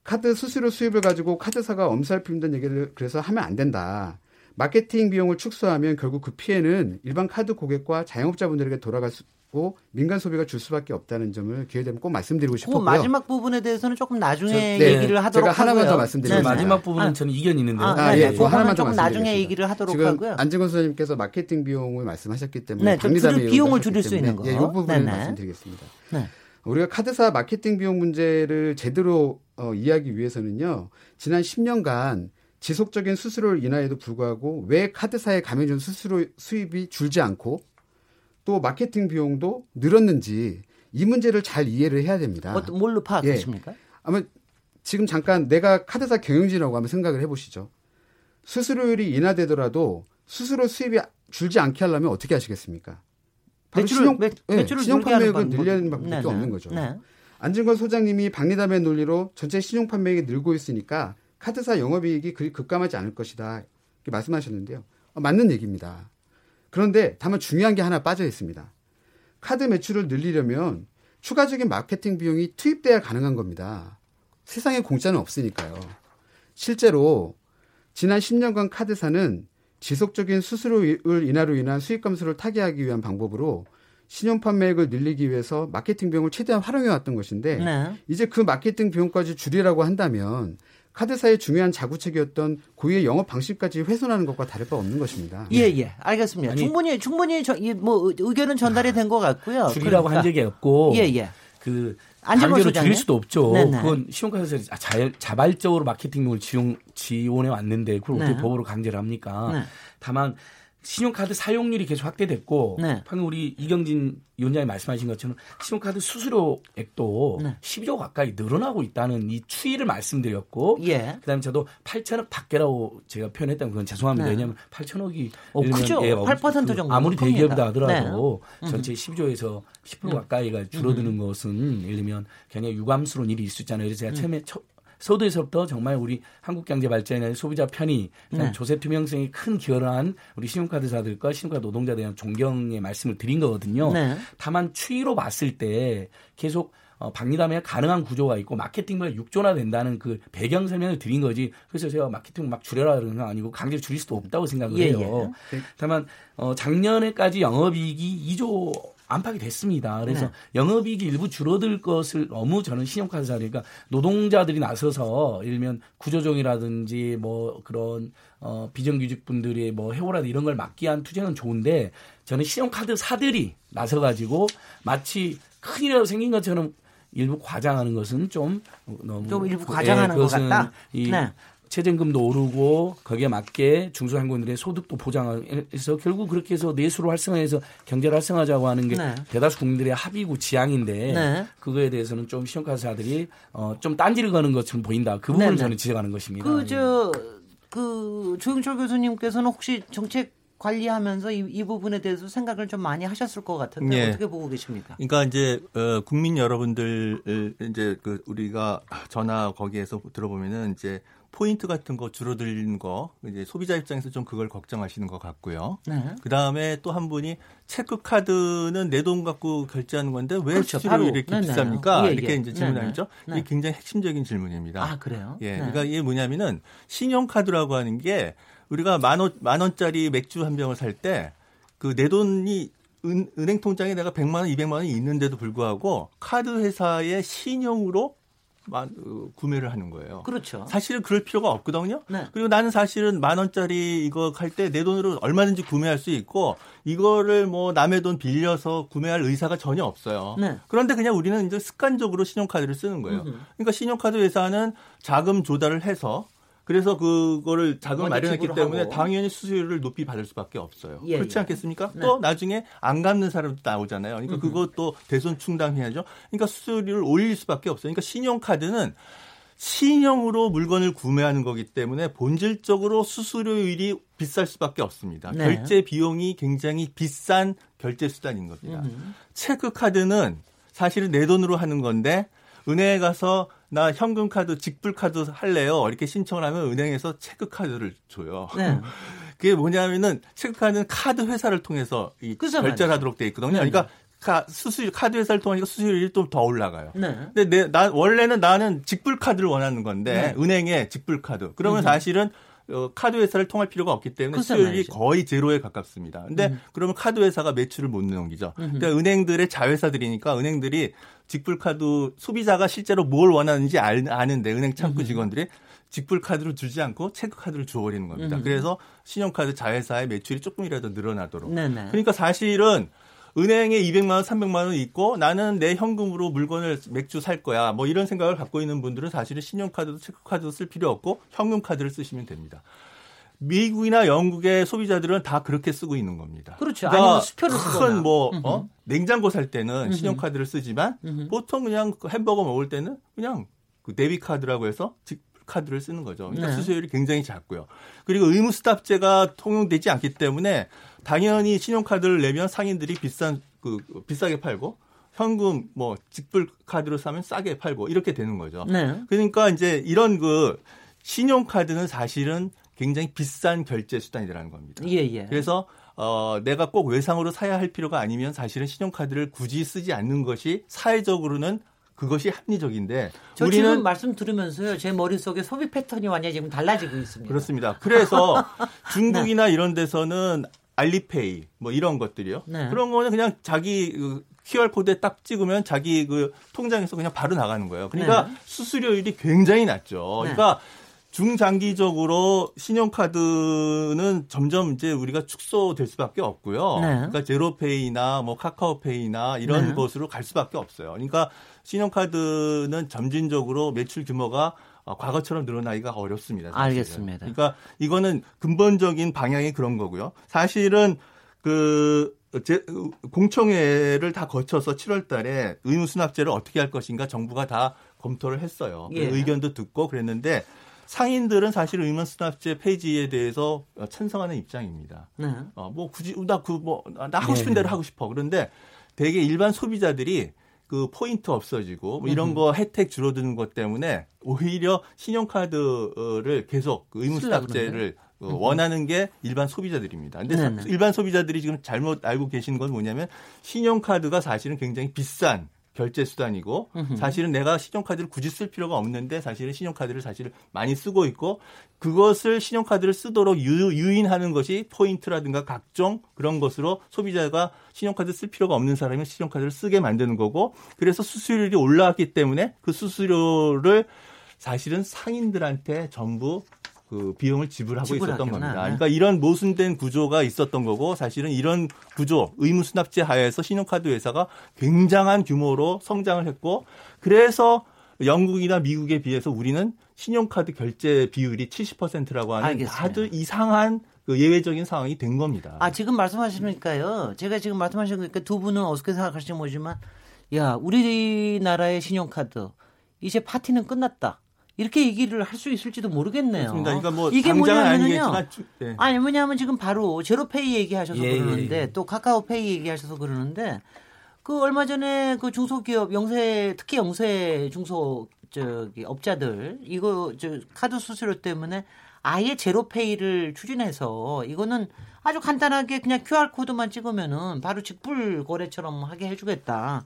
카드 수수료 수입을 가지고 카드사가 엄살피운다는 얘기를 그래서 하면 안 된다. 마케팅 비용을 축소하면 결국 그 피해는 일반 카드 고객과 자영업자분들에게 돌아 가고 민간 소비가 줄 수밖에 없다는 점을 기회 되면 꼭 말씀드리고 그 싶었고요. 마지막 부분에 대해서는 조금 나중에 저, 네. 얘기를 하도록 제가 하나만 하고요. 더 말씀드리겠습니다. 네네. 마지막 부분은 아, 저는 이견이 있는데요. 아, 아, 네, 예, 네. 그거 하나만 더 조금 말씀드리겠습니다. 나중에 얘기를 하도록 지금 하고요. 안진건 소장님께서 마케팅 비용을 말씀하셨기 때문에 네, 줄일- 비용을 줄일 수 있는 때문에 거. 예, 이 부분을 네네. 말씀드리겠습니다. 네. 우리가 카드사 마케팅 비용 문제를 제대로 어, 이해하기 위해서는요. 지난 10년간 지속적인 수수료를 인하에도 불구하고 왜 카드사의 가맹점 수수료 수입이 줄지 않고 또 마케팅 비용도 늘었는지 이 문제를 잘 이해를 해야 됩니다. 어떤 뭘로 파악하십니까? 아마 지금 잠깐 내가 카드사 경영진이라고 한번 생각을 해보시죠. 수수료율이 인하되더라도 수수료 수입이 줄지 않게 하려면 어떻게 하시겠습니까? 바로 매출을- 신용, 매- 네, 신용 판매액을. 늘리는 방법밖에 네 네. 없는 거죠. 네. 안진건 소장님이 박리담의 논리로 전체 신용 판매액이 늘고 있으니까 카드사 영업이익이 그리 급감하지 않을 것이다. 이렇게 말씀하셨는데요. 어, 맞는 얘기입니다. 그런데 다만 중요한 게 하나 빠져 있습니다. 카드 매출을 늘리려면 추가적인 마케팅 비용이 투입돼야 가능한 겁니다. 세상에 공짜는 없으니까요. 실제로 지난 10년간 카드사는 지속적인 수수료율 인하로 인한 수익 감소를 타개하기 위한 방법으로 신용 판매액을 늘리기 위해서 마케팅 비용을 최대한 활용해 왔던 것인데 네. 이제 그 마케팅 비용까지 줄이라고 한다면 카드사의 중요한 자구책이었던 고유의 영업 방식까지 훼손하는 것과 다를 바 없는 것입니다. 예, 예. 알겠습니다. 아니- 충분히, 충분히, 저, 이, 뭐, 의- 의견은 전달이 된 것 같고요. 줄이라고 한 그러니까- 적이 없고 예, 예. 그 소장님? 줄일 수도 없죠. 네네. 그건 신용카드에서 자, 자발적으로 마케팅을 지용, 지원해 왔는데 그걸 어떻게 네. 법으로 강제를 합니까? 네. 다만 신용카드 사용률이 계속 확대됐고 네. 방금 우리 이경진 위원장이 말씀하신 것처럼 신용카드 수수료액도 네. 12조 가까이 늘어나고 있다는 이 추이를 말씀드렸고 예. 그다음에 저도 8천억 밖에라고 제가 표현했다면 그건 죄송합니다. 네. 왜냐하면 8천억이 어, 크죠. 8% 정도는 아무리 큽니다. 대기업이다 하더라도 네. 전체 10조에서 10% 음. 가까이가 줄어드는 것은 예를 들면 굉장히 유감스러운 일이 있잖아요. 그래서 제가 처음에 첫- 서두에서부터 정말 우리 한국 경제 발전에 소비자 편의, 네. 조세 투명성에 큰 기여를 한 우리 신용카드사들과 신용카드 노동자에 대한 존경의 말씀을 드린 거거든요. 네. 다만 추이로 봤을 때 계속 어, 박리담에 가능한 구조가 있고 마케팅비가 6조나 된다는 그 배경 설명을 드린 거지. 그래서 제가 마케팅 막 줄여라 그러는 건 아니고 강제로 줄일 수도 없다고 생각을 예, 해요. 다만 어, 작년에까지 영업이익이 2조 안팎이 됐습니다. 그래서 네. 영업이익이 일부 줄어들 것을 너무 저는 신용카드사 그러니까 노동자들이 나서서 예를 들면 구조종이라든지 뭐 그런 어 비정규직 분들의 뭐 해고라든지 이런 걸 막기 위한 투쟁은 좋은데 저는 신용카드 사들이 나서 가지고 마치 큰일이라도 생긴 것처럼 일부 과장하는 것은 좀 너무 좀 일부 그- 과장하는 것 그것은 같다? 이 네. 최저임금도 오르고 거기에 맞게 중소상공인들의 소득도 보장해서 결국 그렇게 해서 내수를 활성화해서 경제를 활성화하자고 하는 게 네. 대다수 국민들의 합의고 지향인데 네. 그거에 대해서는 좀 신용카드사들이 어, 좀 딴지를 거는 것처럼 보인다. 그 부분을 네, 네. 저는 지적하는 것입니다. 그, 저, 그, 조영철 교수님께서는 혹시 정책 관리하면서 이, 이 부분에 대해서 생각을 좀 많이 하셨을 것 같은데 예. 어떻게 보고 계십니까? 그러니까 이제 어, 국민 여러분들 이제 그 우리가 전화 거기에서 들어보면은 이제 포인트 같은 거 줄어들는 거 이제 소비자 입장에서 좀 그걸 걱정하시는 것 같고요. 네. 그 다음에 또 한 분이 체크 카드는 내 돈 갖고 결제하는 건데 왜 그렇죠. 수수료. 이렇게 네네. 비쌉니까? 예, 예. 이렇게 이제. 질문하죠. 네. 이게 굉장히 핵심적인 질문입니다. 아, 그래요? 예, 네. 그러니까 이게 뭐냐면은 신용카드라고 하는 게 우리가 만 원, 만 원짜리 맥주 한 병을 살 때 그 내 돈이 은, 은행 통장에 내가 100만 원, 200만 원이 있는데도 불구하고 카드 회사의 신용으로 만, 어, 구매를 하는 거예요. 그렇죠. 사실은 그럴 필요가 없거든요. 네. 그리고 나는 사실은 만 원짜리 이거 할때내 돈으로 얼마든지 구매할 수 있고 이거를 뭐 남의 돈 빌려서 구매할 의사가 전혀 없어요. 네. 그런데 그냥 우리는 이제 습관적으로 신용카드를 쓰는 거예요. 그러니까 신용카드 회사는 자금 조달을 해서 그래서 그거를 자금을 먼저 마련했기 때문에 하고. 당연히 수수료를 높이 받을 수밖에 없어요. 예, 그렇지 예. 않겠습니까? 네. 또 나중에 안 갚는 사람도 나오잖아요. 그러니까 그것도 대손 충당해야죠. 그러니까 수수료를 올릴 수밖에 없어요. 그러니까 신용카드는 신용으로 물건을 구매하는 거기 때문에 본질적으로 수수료율이 비쌀 수밖에 없습니다. 네. 결제 비용이 굉장히 비싼 결제 수단인 겁니다. 체크 카드는 사실은 내 돈으로 하는 건데 은행에 가서 나 현금 카드, 직불 카드 할래요. 이렇게 신청을 하면 은행에서 체크 카드를 줘요. 네. 그게 뭐냐면은 체크 카드는 카드 회사를 통해서 이 결제를 하도록 돼 있거든요. 네. 그러니까 카, 수수료 카드 회사를 통하니까 수수료율이 좀더 올라가요. 네. 근데 내, 나 원래는 나는 직불 카드를 원하는 건데 네. 은행에 직불 카드. 그러면 음. 사실은 어, 카드 회사를 통할 필요가 없기 때문에 말이죠. 거의 제로에 가깝습니다. 근데 음. 그러면 카드 회사가 매출을 못 넘기죠. 음흠. 그러니까 은행들의 자회사들이니까 은행들이 직불 카드 소비자가 실제로 뭘 원하는지 알, 아는데 은행 창구 직원들이 직불 카드를 주지 않고 체크 카드를 주어버리는 겁니다. 음흠. 그래서 신용카드 자회사의 매출이 조금이라도 늘어나도록. 네네. 그러니까 사실은 은행에 200만 원, 300만 원 있고 나는 내 현금으로 물건을 맥주 살 거야. 뭐 이런 생각을 갖고 있는 분들은 사실은 신용카드도 체크카드도 쓸 필요 없고 현금 카드를 쓰시면 됩니다. 미국이나 영국의 소비자들은 다 그렇게 쓰고 있는 겁니다. 그렇죠. 아니면 수표를 쓰거나. 음흠. 어? 냉장고 살 때는 음흠. 신용카드를 쓰지만 음흠. 보통 그냥 그 햄버거 먹을 때는 그냥 그 데뷔 카드라고 해서 직 카드를 쓰는 거죠. 그러니까 네. 수수료율이 굉장히 작고요. 그리고 의무 스탑제가 통용되지 않기 때문에 당연히 신용카드를 내면 상인들이 비싼 그 비싸게 팔고 현금 뭐 직불 카드로 사면 싸게 팔고 이렇게 되는 거죠. 네. 그러니까 이제 이런 그 신용카드는 사실은 굉장히 비싼 결제 수단이라는 겁니다. 예, 예. 그래서 어, 내가 꼭 외상으로 사야 할 필요가 아니면 사실은 신용카드를 굳이 쓰지 않는 것이 사회적으로는 그것이 합리적인데 저 우리는 지금 말씀 들으면서요. 제 머릿속에 소비 패턴이 완전히 지금 달라지고 있습니다. 그렇습니다. 그래서 중국이나 이런 데서는 알리페이 뭐 이런 것들이요. 네. 그런 거는 그냥 자기 그 QR 코드에 딱 찍으면 자기 그 통장에서 그냥 바로 나가는 거예요. 그러니까 네. 수수료율이 굉장히 낮죠. 네. 그러니까 중장기적으로 신용카드는 점점 이제 우리가 축소될 수밖에 없고요. 네. 그러니까 제로페이나 뭐 카카오페이나 이런 네. 것으로 갈 수밖에 없어요. 그러니까 신용카드는 점진적으로 매출 규모가 어, 과거처럼 늘어나기가 어렵습니다. 사실은. 알겠습니다. 그러니까 이거는 근본적인 방향이 그런 거고요. 사실은 그 제, 공청회를 다 거쳐서 7월 달에 의무 수납제를 어떻게 할 것인가 정부가 다 검토를 했어요. 그 예. 의견도 듣고 그랬는데 상인들은 사실 의무 수납제 페이지에 대해서 찬성하는 입장입니다. 네. 어, 뭐 굳이 나그뭐나 하고 싶은 네. 대로 하고 싶어. 그런데 되게 일반 소비자들이 그 포인트 없어지고 뭐 이런. 거 혜택 줄어드는 것 때문에 오히려 신용카드를 계속 그 의무 쓰려고 수납제를 어. 원하는 게 일반 소비자들입니다. 근데 사- 네네. 일반 소비자들이 지금 잘못 알고 계신 건 뭐냐면 신용카드가 사실은 굉장히 비싼 결제 수단이고. 사실은 내가 신용카드를 굳이 쓸 필요가 없는데 사실은 신용카드를 사실 많이 쓰고 있고 그것을 신용카드를 쓰도록 유, 유인하는 것이 포인트라든가 각종 그런 것으로 소비자가 신용카드 쓸 필요가 없는 사람이 신용카드를 쓰게 만드는 거고 그래서 수수료율이 올라왔기 때문에 그 수수료를 사실은 상인들한테 전부 그 비용을 지불하고 있었던 지불하구나. 겁니다. 네. 그러니까 이런 모순된 구조가 있었던 거고 사실은 이런 구조 의무 수납제 하에서 신용카드 회사가 굉장한 규모로 성장을 했고 그래서 영국이나 미국에 비해서 우리는 신용카드 결제 비율이 70%라고 하는 알겠습니다. 아주 이상한 그 예외적인 상황이 된 겁니다. 아, 지금 말씀하시니까요. 제가 지금 말씀하시니까 두 분은 어떻게 생각하실지 모르지만, 야, 우리나라의 신용카드, 이제 파티는 끝났다. 이렇게 얘기를 할 수 있을지도 모르겠네요. 그렇습니다. 그러니까 뭐 이게 뭐냐면요. 네. 아니, 뭐냐면 지금 바로 제로페이 얘기하셔서 예, 그러는데, 예, 예. 또 카카오페이 얘기하셔서 그러는데, 그 얼마 전에 그 중소기업 영세, 특히 영세 중소 저기 업자들, 이거 저 카드 수수료 때문에 아예 제로페이를 추진해서 이거는 아주 간단하게 그냥 QR 코드만 찍으면은 바로 직불 거래처럼 하게 해주겠다.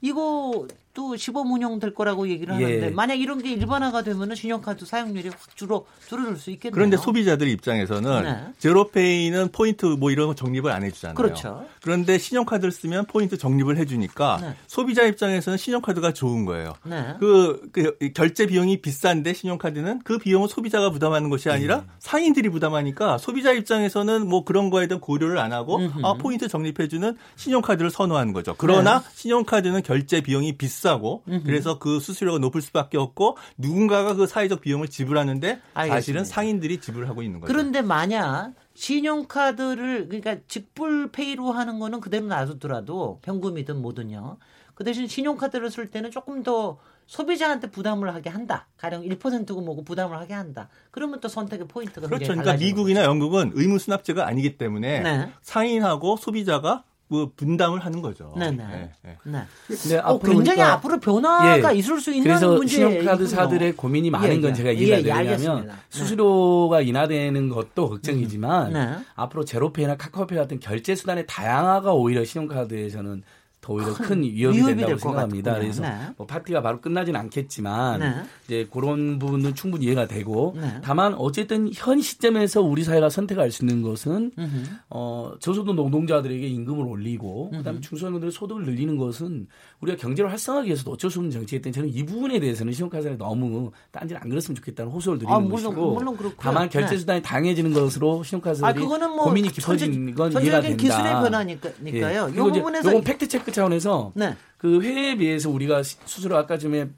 이거 또 시범 운영될 거라고 얘기를 하는데 예. 만약 이런 게 일반화가 되면은 신용카드 사용률이 확 줄어 줄어들 수 있겠네요. 그런데 소비자들 입장에서는 네. 제로페이는 포인트 뭐 이런 거 적립을 안 해주잖아요. 그렇죠. 그런데 신용카드를 쓰면 포인트 적립을 해주니까 네. 소비자 입장에서는 신용카드가 좋은 거예요. 네. 그, 그 결제 비용이 비싼데 신용카드는 그 비용은 소비자가 부담하는 것이 아니라 네. 상인들이 부담하니까 소비자 입장에서는 뭐 그런 거에 대한 고려를 안 하고. 아, 포인트 적립해주는 신용카드를 선호하는 거죠. 그러나 네. 신용카드는 결제 비용이 비싸 고 음흠. 그래서 그 수수료가 높을 수밖에 없고 누군가가 그 사회적 비용을 지불하는데 사실은 알겠습니다. 상인들이 지불하고 있는 거죠. 그런데 만약 신용카드를 그러니까 직불페이로 하는 거는 그대로 놔두더라도 현금이든 뭐든요. 그 대신 신용카드를 쓸 때는 조금 더 소비자한테 부담을 하게 한다. 가령 1%고 뭐고 부담을 하게 한다. 그러면 또 선택의 포인트가 그렇죠. 그러니까 미국이나 영국은 의무 수납제가 아니기 때문에 네. 상인하고 소비자가 뭐 분담을 하는 거죠. 네네. 네, 네. 네. 네, 어, 앞으로 굉장히 그러니까 앞으로 변화가 예. 있을 수 있는 그래서 문제 신용카드사들의 고민이 많은 예, 건 예. 제가 예, 이해가 예, 되냐면. 네. 수수료가 인하되는 것도 걱정이지만 네. 앞으로 제로페이나 카카오페이 같은 결제 수단의 다양화가 오히려 신용카드에서는 더 오히려 큰, 위협이, 위협이 된다고 생각합니다. 같군요. 그래서 네. 뭐 파티가 바로 끝나진 않겠지만 네. 이제 그런 부분은 충분히 이해가 되고 네. 다만 어쨌든 현 시점에서 우리 사회가 선택할 수 있는 것은 음흠. 어, 저소득 노동자들에게 임금을 올리고 그다음에 중소형들의 소득을 늘리는 것은 우리가 경제를 활성화하기 위해서도 어쩔 수 없는 정책이기 때문에 저는 이 부분에 대해서는 신용카드에 너무 딴짓 안 그랬으면 좋겠다는 호소를 드리는 아, 물론, 것이고 물론 그렇고요. 다만 결제 네. 수단이 다양해지는 것으로 신용카드들이 아, 그거는 뭐 고민이 깊어지는 건 이해가 된다. 기술의 변화니까요. 요 그리고 이제 부분에서 팩트 체크 차원에서 네. 그 회에 비해서 우리가 시- 수수료 아까 전에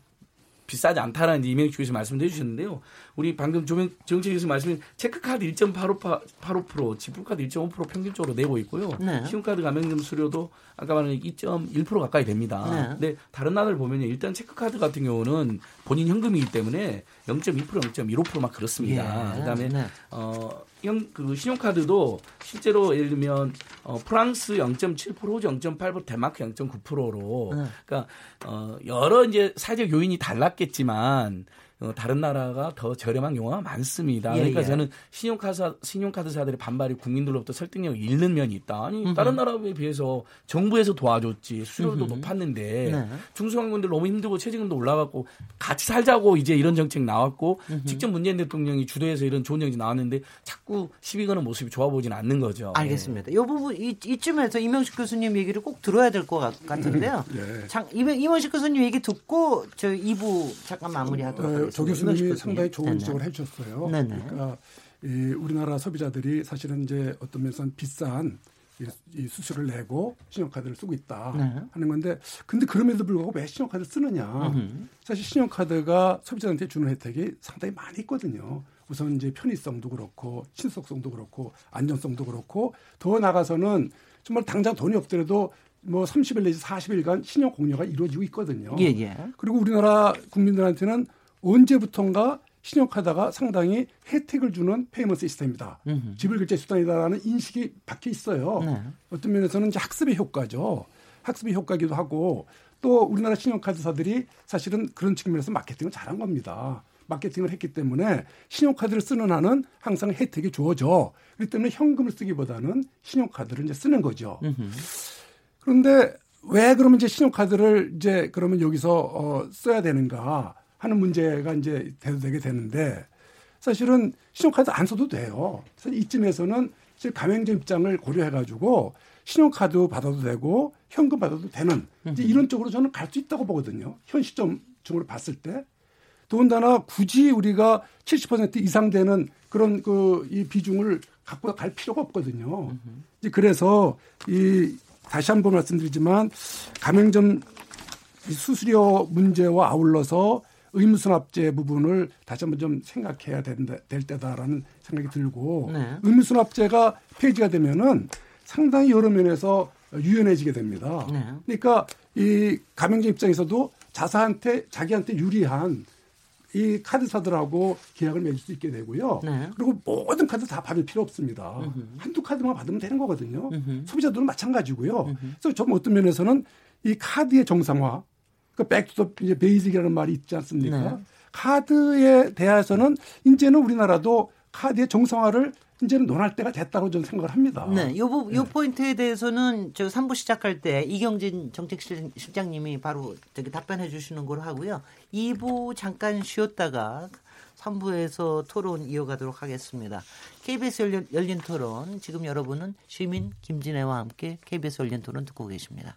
비싸지 않다라는 이제 이명희 교수 말씀도 해주셨는데요. 우리 방금 조명 정책 교수 말씀인 체크카드 1.85% 지불카드 1.5% 평균적으로 내고 있고요. 네. 신용카드 가맹점 수료도 아까 말한 2.1% 가까이 됩니다. 네. 근데 다른 나라를 보면요. 일단 체크카드 같은 경우는 본인 현금이기 때문에 0.2% 0.15%막 그렇습니다. 예. 그다음에 네. 어, 형, 그 신용카드도 실제로 예를 들면 어, 프랑스 0.7%, 호주 0.8%, 덴마크 0.9%로 네. 그러니까 어, 여러 이제 사회적 요인이 달랐겠지만 어, 다른 나라가 더 저렴한 경우가 많습니다. 예, 그러니까 예. 저는 신용카드 신용카드사들의 반발이 국민들로부터 설득력을 잃는 면이 있다. 아니 음흠. 다른 나라에 비해서 정부에서 도와줬지 음흠. 높았는데 네. 중소상공인들 너무 힘들고 최저임금도 올라갔고 같이 살자고 이제 이런 정책 나왔고 음흠. 직접 문재인 대통령이 주도해서 이런 좋은 정책 나왔는데 자꾸 시비 거는 모습이 좋아 보이진 않는 거죠. 알겠습니다. 이 부분 이, 이쯤에서 이명식 교수님 얘기를 꼭 들어야 될 것 같은데요. 예. 장, 이명, 이명식 교수님 얘기 듣고 저 2부 잠깐 마무리하도록 어, 하겠습니다. 조 교수님이 교수님. 상당히 좋은 네네. 지적을 해주셨어요. 네네. 그러니까 이 우리나라 소비자들이 사실은 이제 어떤 면에서는 비싼 이, 이 수수료를 내고 신용카드를 쓰고 있다 네. 하는 건데 근데 그럼에도 불구하고 왜 신용카드를 쓰느냐 음흠. 사실 신용카드가 소비자한테 주는 혜택이 상당히 많이 있거든요. 우선 이제 편의성도 그렇고 신속성도 그렇고 안전성도 그렇고 더 나가서는 정말 당장 돈이 없더라도 뭐 30일 내지 40일간 신용 공여가 이루어지고 있거든요. 예, 예. 그리고 우리나라 국민들한테는 언제부턴가 신용카드가 상당히 혜택을 주는 payment 시스템이다. 음흠. 지불 결제 수단이다라는 인식이 박혀 있어요. 네. 어떤 면에서는 이제 학습의 효과죠. 학습의 효과기도 하고 또 우리나라 신용카드사들이 사실은 그런 측면에서 마케팅을 잘한 겁니다. 마케팅을 했기 때문에 신용카드를 쓰는 한은 항상 혜택이 주어져. 그렇기 때문에 현금을 쓰기보다는 신용카드를 이제 쓰는 거죠. 음흠. 그런데 왜 그러면 이제 신용카드를 이제 그러면 여기서 어, 써야 되는가 하는 문제가 이제 대두되게 되는데 사실은 신용카드 안 써도 돼요. 사실 이쯤에서는 사실 가맹점 입장을 고려해가지고 신용카드 받아도 되고 현금 받아도 되는 이제 이런 쪽으로 저는 갈 수 있다고 보거든요. 현 시점적으로 봤을 때. 더군다나 굳이 우리가 70% 이상 되는 그런 그 이 비중을 갖고 갈 필요가 없거든요. 이제 그래서 이 다시 한 번 말씀드리지만 가맹점 이 수수료 문제와 아울러서 의무수납제 부분을 다시 한번 좀 생각해야 된다, 될 때다라는 생각이 들고 네. 의무수납제가 폐지가 되면은 상당히 여러 면에서 유연해지게 됩니다. 네. 그러니까 이 가맹점 입장에서도 자사한테 자기한테 유리한 이 카드사들하고 계약을 맺을 수 있게 되고요. 네. 그리고 모든 카드 다 받을 필요 없습니다. 한두 카드만 받으면 되는 거거든요. 소비자들은 마찬가지고요. 그래서 좀 어떤 면에서는 이 카드의 정상화, 그 back to the 이제 basic이라는 말이 있지 않습니까? 네. 카드에 대해서는 이제는 우리나라도 카드의 정상화를 이제는 논할 때가 됐다고 저는 생각을 합니다. 네, 요, 부, 요 포인트에 대해서는 저 3부 시작할 때 이경진 정책실장님이 바로 저기 답변해 주시는 걸로 하고요. 2부 잠깐 쉬었다가 3부에서 토론 이어가도록 하겠습니다. KBS 열린, 열린 토론, 지금 여러분은 시민 김진애와 함께 KBS 열린 토론 듣고 계십니다.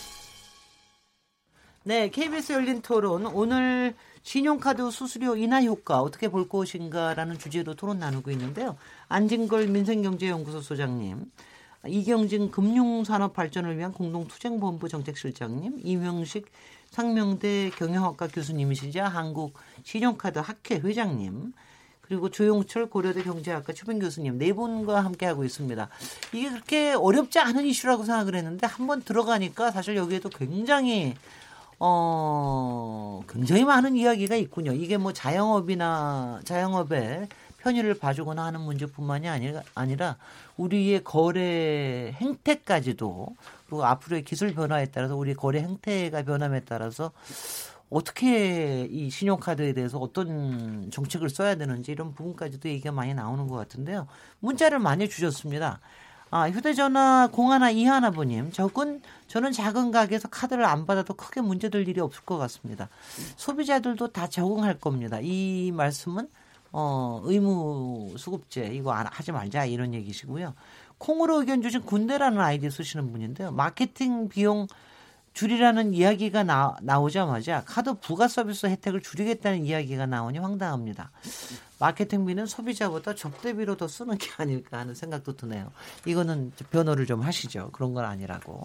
네, KBS 열린 토론 오늘 신용카드 수수료 인하 효과 어떻게 볼 것인가라는 주제로 토론 나누고 있는데요. 안진걸 민생경제연구소 소장님, 이경진 금융산업 발전을 위한 공동투쟁본부 정책실장님, 이명식 상명대 경영학과 교수님이시자 한국 신용카드 학회 회장님, 그리고 조용철 고려대 경제학과 초빙 교수님 네 분과 함께 하고 있습니다. 이게 그렇게 어렵지 않은 이슈라고 생각을 했는데 한번 들어가니까 사실 여기에도 굉장히 어 굉장히 많은 이야기가 있군요. 이게 뭐 자영업이나 자영업에 편의를 봐주거나 하는 문제뿐만이 아니라, 아니라 우리의 거래 행태까지도 그리고 앞으로의 기술 변화에 따라서 우리 거래 행태가 변함에 따라서 어떻게 이 신용카드에 대해서 어떤 정책을 써야 되는지 이런 부분까지도 얘기가 많이 나오는 것 같은데요. 문자를 많이 주셨습니다. 아, 휴대전화 공하나 이하나부님, 적은 저는 작은 가게에서 카드를 안 받아도 크게 문제될 일이 없을 것 같습니다. 소비자들도 다 적응할 겁니다. 이 말씀은 어, 의무 수급제 이거 안 하지 말자 이런 얘기시고요. 콩으로 의견 주신 군대라는 아이디 쓰시는 분인데요. 마케팅 비용 줄이라는 이야기가 나, 나오자마자 카드 부가 서비스 혜택을 줄이겠다는 이야기가 나오니 황당합니다. 마케팅비는 소비자보다 접대비로 더 쓰는 게 아닐까 하는 생각도 드네요. 이거는 변호를 좀 하시죠. 그런 건 아니라고.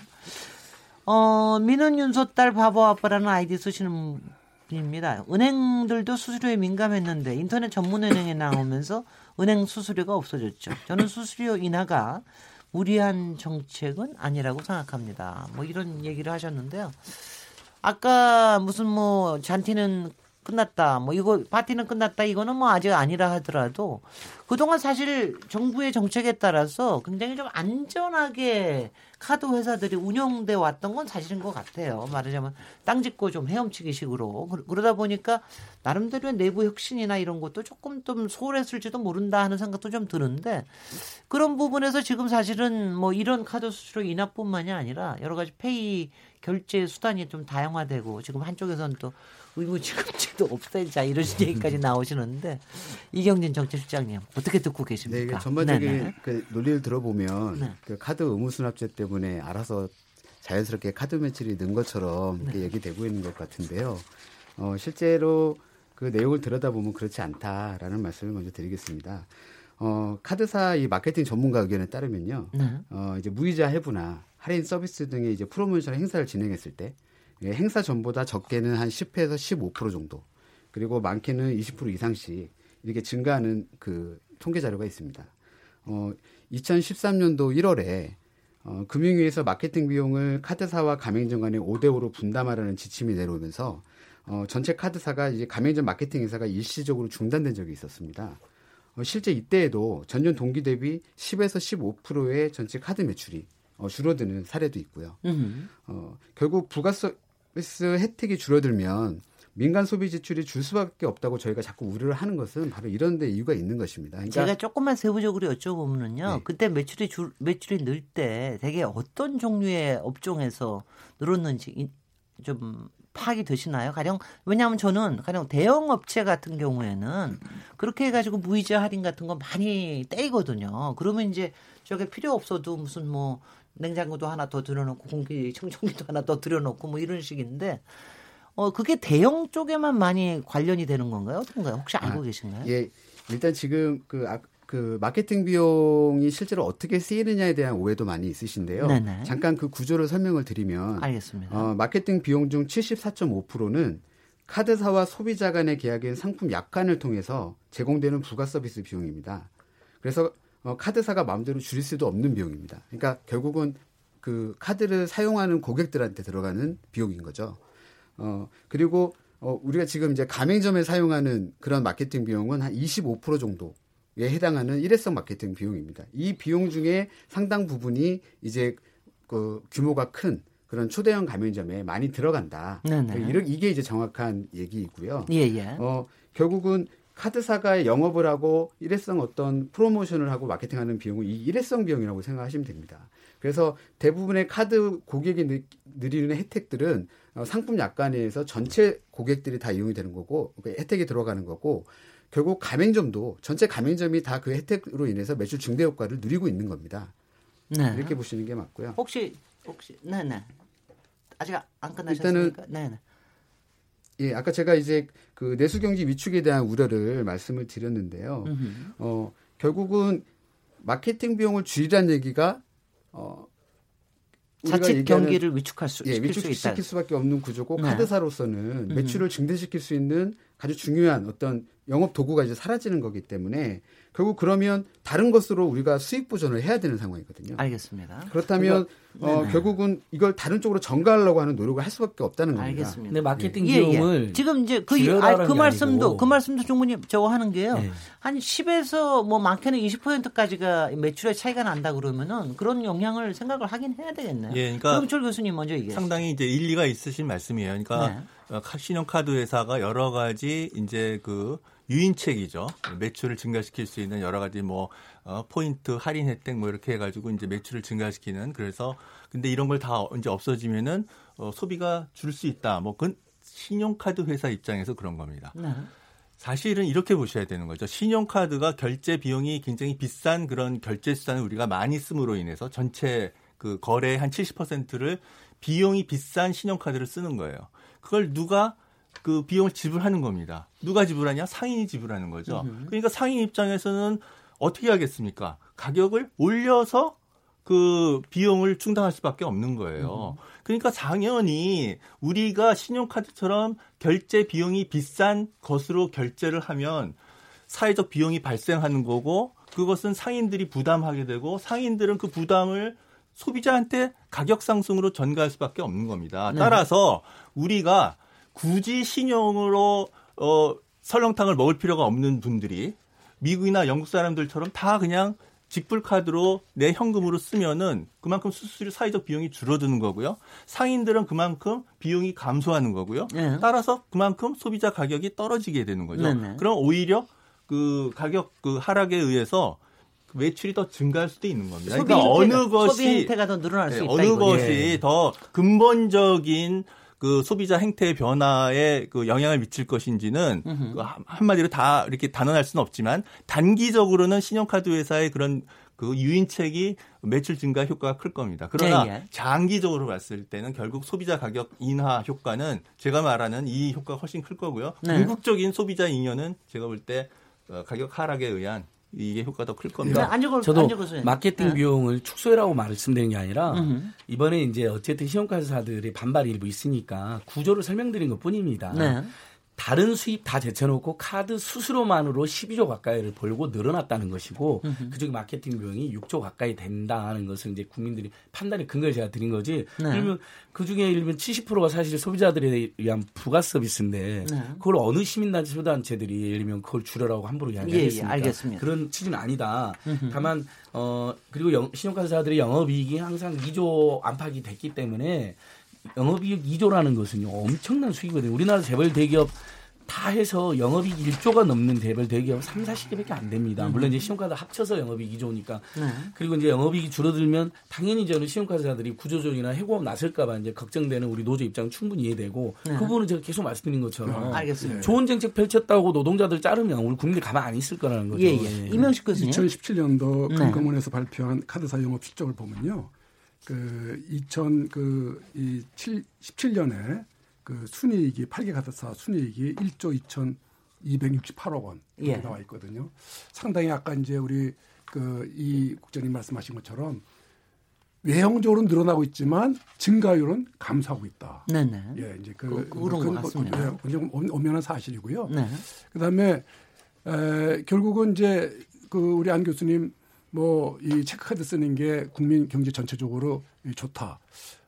어, 민은 윤소 딸 바보 아빠라는 아이디 쓰시는 분입니다. 은행들도 수수료에 민감했는데 인터넷 전문 은행에 나오면서 은행 수수료가 없어졌죠. 저는 수수료 인하가 무리한 정책은 아니라고 생각합니다. 뭐 이런 얘기를 하셨는데요. 아까 무슨 뭐 잔티는 끝났다. 뭐 이거 파티는 끝났다. 이거는 뭐 아직 아니라 하더라도 그동안 사실 정부의 정책에 따라서 굉장히 좀 안전하게 카드 회사들이 운영돼 왔던 건 사실인 것 같아요. 말하자면 땅 짓고 좀 헤엄치기 식으로 그러다 보니까 나름대로의 내부 혁신이나 이런 것도 조금 좀 소홀했을지도 모른다 하는 생각도 좀 드는데 그런 부분에서 지금 사실은 뭐 이런 카드 수수료 인하뿐만이 아니라 여러 가지 페이 결제 수단이 좀 다양화되고 지금 한쪽에서는 또 의무지급제도 없애자 이런 얘기까지 나오시는데 이경진 정치실장님 어떻게 듣고 계십니까? 네, 이게 전반적인 그 논리를 들어보면 네. 그 카드 의무수납제 때문에 알아서 자연스럽게 카드 매출이 는 것처럼 이렇게 네. 얘기되고 있는 것 같은데요. 어, 실제로 그 내용을 들여다보면 그렇지 않다라는 말씀을 먼저 드리겠습니다. 어, 카드사 이 마케팅 전문가 의견에 따르면요. 네. 어, 이제 무이자 할부나 할인 서비스 등의 이제 프로모션 행사를 진행했을 때 예, 행사 전보다 적게는 한 10에서 15% 정도 그리고 많게는 20% 이상씩 이렇게 증가하는 그 통계 자료가 있습니다. 어, 2013년도 1월에 어, 금융위에서 마케팅 비용을 카드사와 가맹점 간에 5대5로 분담하라는 지침이 내려오면서 어, 전체 카드사가 이제 가맹점 마케팅 회사가 일시적으로 중단된 적이 있었습니다. 어, 실제 이때에도 전년 동기 대비 10에서 15%의 전체 카드 매출이 어, 줄어드는 사례도 있고요. 어, 결국 부가서 서비스 혜택이 줄어들면 민간 소비 지출이 줄 수밖에 없다고 저희가 자꾸 우려를 하는 것은 바로 이런 데 이유가 있는 것입니다. 그러니까 제가 조금만 세부적으로 여쭤보면요. 네. 그때 매출이 줄, 매출이 늘 때 되게 어떤 종류의 업종에서 늘었는지 좀 파악이 되시나요? 가령 왜냐하면 저는 가령 대형 업체 같은 경우에는 그렇게 해가지고 무이자 할인 같은 거 많이 떼이거든요. 그러면 이제 저게 필요 없어도 무슨 뭐 냉장고도 하나 더 들여놓고 공기 청정기도 하나 더 들여놓고 뭐 이런 식인데 어 그게 대형 쪽에만 많이 관련이 되는 건가요? 어떤가요? 혹시 알고 아, 계신가요? 예, 일단 지금 그, 아, 그 마케팅 비용이 실제로 어떻게 쓰이느냐에 대한 오해도 많이 있으신데요. 네네. 잠깐 그 구조를 설명을 드리면 알겠습니다. 어, 마케팅 비용 중 74.5%는 카드사와 소비자 간의 계약인 상품 약관을 통해서 제공되는 부가 서비스 비용입니다. 그래서 어, 카드사가 마음대로 줄일 수도 없는 비용입니다. 그러니까 결국은 그 카드를 사용하는 고객들한테 들어가는 비용인 거죠. 어, 그리고 어, 우리가 지금 이제 가맹점에 사용하는 그런 마케팅 비용은 한 25% 정도에 해당하는 일회성 마케팅 비용입니다. 이 비용 중에 상당 부분이 이제 그 규모가 큰 그런 초대형 가맹점에 많이 들어간다. 네네. 이게 이제 정확한 얘기이고요. 예, 예. 어, 결국은 카드사가 영업을 하고 일회성 어떤 프로모션을 하고 마케팅하는 비용은 이 일회성 비용이라고 생각하시면 됩니다. 그래서 대부분의 카드 고객이 누리는 혜택들은 어, 상품 약관에서 전체 고객들이 다 이용이 되는 거고 그 혜택이 들어가는 거고 결국 가맹점도 전체 가맹점이 다 그 혜택으로 인해서 매출 증대 효과를 누리고 있는 겁니다. 네. 이렇게 보시는 게 맞고요. 혹시 혹시 네네 네. 아직 안 끝나셨습니까? 일단은 네네. 예, 아까 제가 이제 그 내수 경기 위축에 대한 우려를 말씀을 드렸는데요. 어, 결국은 마케팅 비용을 줄이라는 얘기가 어 자칫 경기를 위축할 수, 예, 시킬 위축시킬 수 수밖에 없는 구조고 네. 카드사로서는 매출을 증대시킬 수 있는 아주 중요한 어떤 영업 도구가 이제 사라지는 거기 때문에 결국 그러면 다른 것으로 우리가 수익 보전을 해야 되는 상황이거든요. 알겠습니다. 그렇다면 어, 네네. 결국은 이걸 다른 쪽으로 전가하려고 하는 노력을 할 수밖에 없다는 겁니다. 알겠습니다. 근데 마케팅 예, 예. 비용을 지금 이제 그, 아, 그게 말씀도 아니고. 그 말씀도 충분히 저거 하는 게요. 네. 한 10에서 뭐 많게는 20%까지가 매출의 차이가 난다 그러면은 그런 영향을 생각을 하긴 해야 되겠네요. 예, 그러니까 그럼 교수님 먼저 얘기해. 상당히 이제 일리가 있으신 말씀이에요. 그러니까 네. 어, 카- 신용카드 회사가 여러 가지 이제 그 유인책이죠. 매출을 증가시킬 수 있는 여러 가지 뭐 어, 포인트 할인 혜택 뭐 이렇게 해가지고 이제 매출을 증가시키는 그래서 근데 이런 걸 다 이제 없어지면은 어, 소비가 줄 수 있다. 뭐 그건 신용카드 회사 입장에서 그런 겁니다. 네. 사실은 이렇게 보셔야 되는 거죠. 신용카드가 결제 비용이 굉장히 비싼 그런 결제 수단을 우리가 많이 씀으로 인해서 전체 그 거래의 한 70%를 비용이 비싼 신용카드를 쓰는 거예요. 그걸 누가 그 비용을 지불하는 겁니다. 누가 지불하냐? 상인이 지불하는 거죠. 그러니까 상인 입장에서는 어떻게 하겠습니까? 가격을 올려서 그 비용을 충당할 수밖에 없는 거예요. 그러니까 당연히 우리가 신용카드처럼 결제 비용이 비싼 것으로 결제를 하면 사회적 비용이 발생하는 거고 그것은 상인들이 부담하게 되고 상인들은 그 부담을 소비자한테 가격 상승으로 전가할 수밖에 없는 겁니다. 네. 따라서 우리가 굳이 신용으로 어 설렁탕을 먹을 필요가 없는 분들이 미국이나 영국 사람들처럼 다 그냥 직불 카드로 내 현금으로 쓰면은 그만큼 수수료 사회적 비용이 줄어드는 거고요. 상인들은 그만큼 비용이 감소하는 거고요. 네. 따라서 그만큼 소비자 가격이 떨어지게 되는 거죠. 네네. 그럼 오히려 그 가격 그 하락에 의해서 그 매출이 더 증가할 수도 있는 겁니다. 그러니까 어느 것이 소비 행태가 더 늘어날 수 네, 있다. 어느 이거죠. 것이 예. 더 근본적인 그 소비자 행태의 변화에 그 영향을 미칠 것인지는 그 한- 한마디로 다 이렇게 단언할 수는 없지만 단기적으로는 신용카드 회사의 그런 그 유인책이 매출 증가 효과가 클 겁니다. 그러나 예, 예. 장기적으로 봤을 때는 결국 소비자 가격 인하 효과는 제가 말하는 이 효과가 훨씬 클 거고요. 네. 궁극적인 소비자 잉여는 제가 볼때 어, 가격 하락에 의한 이게 효과가 더 클 겁니다. 네, 안정을- 저도 마케팅 네. 비용을 축소해라고 말씀드린 게 아니라 음흠. 이번에 이제 어쨌든 신용카드사들의 반발이 일부 있으니까 구조를 설명드린 것 뿐입니다. 네. 다른 수입 다 제쳐놓고 카드 수수료만으로 12조 가까이를 벌고 늘어났다는 것이고 그중에 마케팅 비용이 6조 가까이 된다는 것을 이제 국민들이 판단의 근거를 제가 드린 거지. 네. 그러면 그중에 일면 70%가 사실 소비자들에 의한 부가 서비스인데 네. 그걸 어느 시민단체들이 예를 들면 그걸 줄여라고 함부로 예, 예, 이야기하겠습니까? 알겠습니다. 그런 취지는 아니다. 다만 어 그리고 영- 신용카드사들의 영업이익이 항상 2조 안팎이 됐기 때문에 영업이익 2조라는 것은요 엄청난 수익이거든요. 우리나라 재벌 대기업 다 해서 영업이익 1조가 넘는 재벌 대기업 3, 40개밖에 안 됩니다. 물론 이제 신용카드 합쳐서 영업이익 2조니까. 네. 그리고 이제 영업이익이 줄어들면 당연히 저는 신용카드사들이 구조조정이나 해고업 났을까봐 이제 걱정되는 우리 노조 입장 은 충분히 이해되고 네. 그 부분은 제가 계속 말씀드린 것처럼 알겠습니다. 좋은 정책 펼쳤다고 노동자들 자르면 우리 국민들 가만 안 있을 거라는 거죠. 예, 예. 이명식 교수님. 2017년도 네. 금감원에서 발표한 카드사 영업 실적을 보면요. 그 2000, 그, 이 17년에 그 순이익이, 8개 카드사 순이익이 1조 2,268억 원 예. 나와 있거든요. 상당히 아까 이제 우리 그 이 국장님 말씀하신 것처럼 외형적으로 늘어나고 있지만 증가율은 감소하고 있다. 네네. 예, 이제 그, 그- 그런 것 그건 같습니다. 예, 굉장히 엄- 엄연한 사실이고요. 네. 그다음에 에, 결국은 이제 그 우리 안 교수님 뭐 이 체크카드 쓰는 게 국민 경제 전체적으로 이 좋다.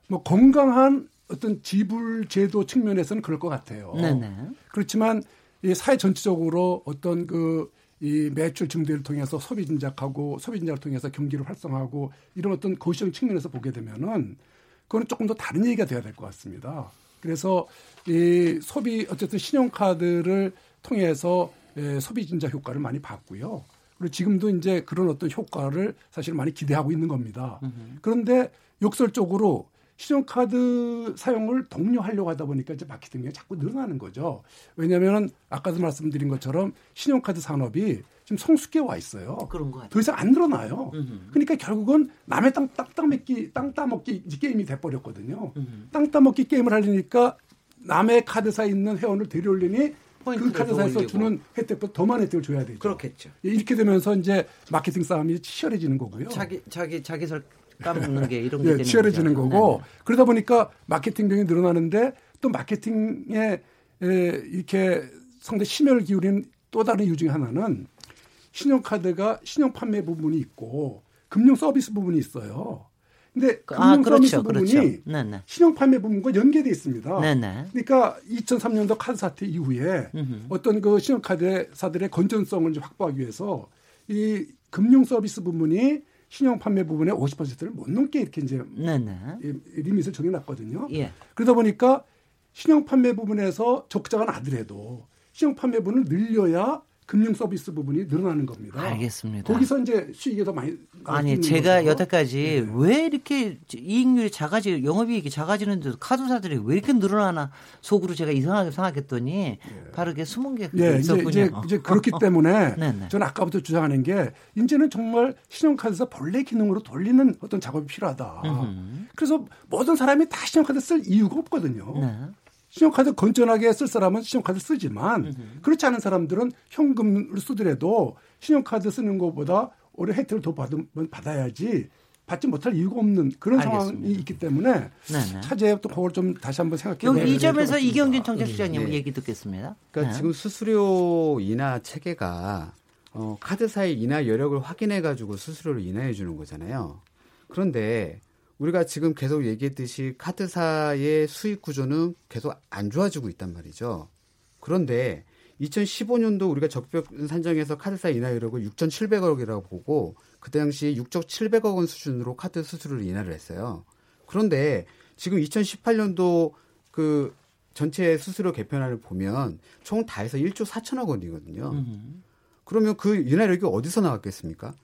뭐 건강한 어떤 지불 제도 측면에서는 그럴 것 같아요. 네네. 그렇지만 이 사회 전체적으로 어떤 그 이 매출 증대를 통해서 소비 진작하고 소비 진작을 통해서 경기를 활성화하고 이런 어떤 거시적 측면에서 보게 되면은 그거는 조금 더 다른 얘기가 돼야 될 것 같습니다. 그래서 이 소비 어쨌든 신용카드를 통해서 에, 소비 진작 효과를 많이 봤고요. 그리고 지금도 이제 그런 어떤 효과를 사실 많이 기대하고 있는 겁니다. 그런데 역설적으로 신용카드 사용을 독려하려고 하다 보니까 이제 마케팅이 자꾸 늘어나는 거죠. 왜냐하면 아까도 말씀드린 것처럼 신용카드 산업이 지금 성숙해 와 있어요. 그런 거 같아요. 더 이상 안 늘어나요. 그러니까 결국은 남의 땅, 땅 따먹기, 땅 따먹기 게임이 돼버렸거든요. 땅 따먹기 게임을 하려니까 남의 카드사에 있는 회원을 데려올리니 그 포인트를 카드사에서 더 올리고. 주는 혜택보다 더 많은 혜택을 줘야 되죠. 그렇겠죠. 예, 이렇게 되면서 이제 마케팅 싸움이 치열해지는 거고요. 자기 자기 자기 설 까먹는 게 이런 게 예, 치열해지는 거고 네. 그러다 보니까 마케팅 비용이 늘어나는데 또 마케팅에 에, 이렇게 상당히 심혈을 기울인 또 다른 이유 중에 하나는 신용카드가 신용 판매 부분이 있고 금융 서비스 부분이 있어요. 근데 아, 금융 아, 그렇죠, 서비스 부분이 그렇죠. 네, 네. 신용 판매 부분과 연계돼 있습니다. 네네. 네. 그러니까 2003년도 카드 사태 이후에 음흠. 어떤 그 신용카드사들의 건전성을 확보하기 위해서 이 금융 서비스 부분이 신용 판매 부분의 50%를 못 넘게 이렇게 이제 네네. 리밋을 정해놨거든요. 예. 그러다 보니까 신용 판매 부분에서 적자가 나더라도 신용 판매 부분을 늘려야 금융 서비스 부분이 늘어나는 겁니다. 알겠습니다. 거기서 이제 수익이 더 많이 아니 제가 거죠. 여태까지 네. 왜 이렇게 이익률이 작아지 영업이익이 작아지는데도 카드사들이 왜 이렇게 늘어나나 속으로 제가 이상하게 생각했더니 네. 바로 게 숨은 게 네, 있었군요. 이제, 이제, 이제 그렇기 때문에 네, 네. 저는 아까부터 주장하는 게 이제는 정말 신용카드사 본래 기능으로 돌리는 어떤 작업이 필요하다. 음흠. 그래서 모든 사람이 다 신용카드 쓸 이유가 없거든요. 네. 신용카드 건전하게 쓸 사람은 신용카드 쓰지만. 그렇지 않은 사람들은 현금을 쓰더라도 신용카드 쓰는 것보다 오히려 혜택을 더 받으면 받아야지 받지 못할 이유가 없는 그런 알겠습니다. 상황이 있기 때문에 네네. 차제 또 그걸 좀 다시 한번 생각해 여기 이 점에서 이경진 청장시장님 네. 얘기 듣겠습니다. 그러니까 네. 지금 수수료 인하 체계가 어, 카드사의 인하 여력을 확인해 가지고 수수료를 인하해 주는 거잖아요. 그런데 우리가 지금 계속 얘기했듯이 카드사의 수익 구조는 계속 안 좋아지고 있단 말이죠. 그런데 2015년도 우리가 적벽 산정해서 카드사 인하 여력을 6,700억이라고 보고 그때 당시 6조 700억 원 수준으로 카드 수수료를 인하를 했어요. 그런데 지금 2018년도 그 전체 수수료 개편안을 보면 총 다 해서 1조 4천억 원이거든요. 그러면 그 인하력이 어디서 나왔겠습니까?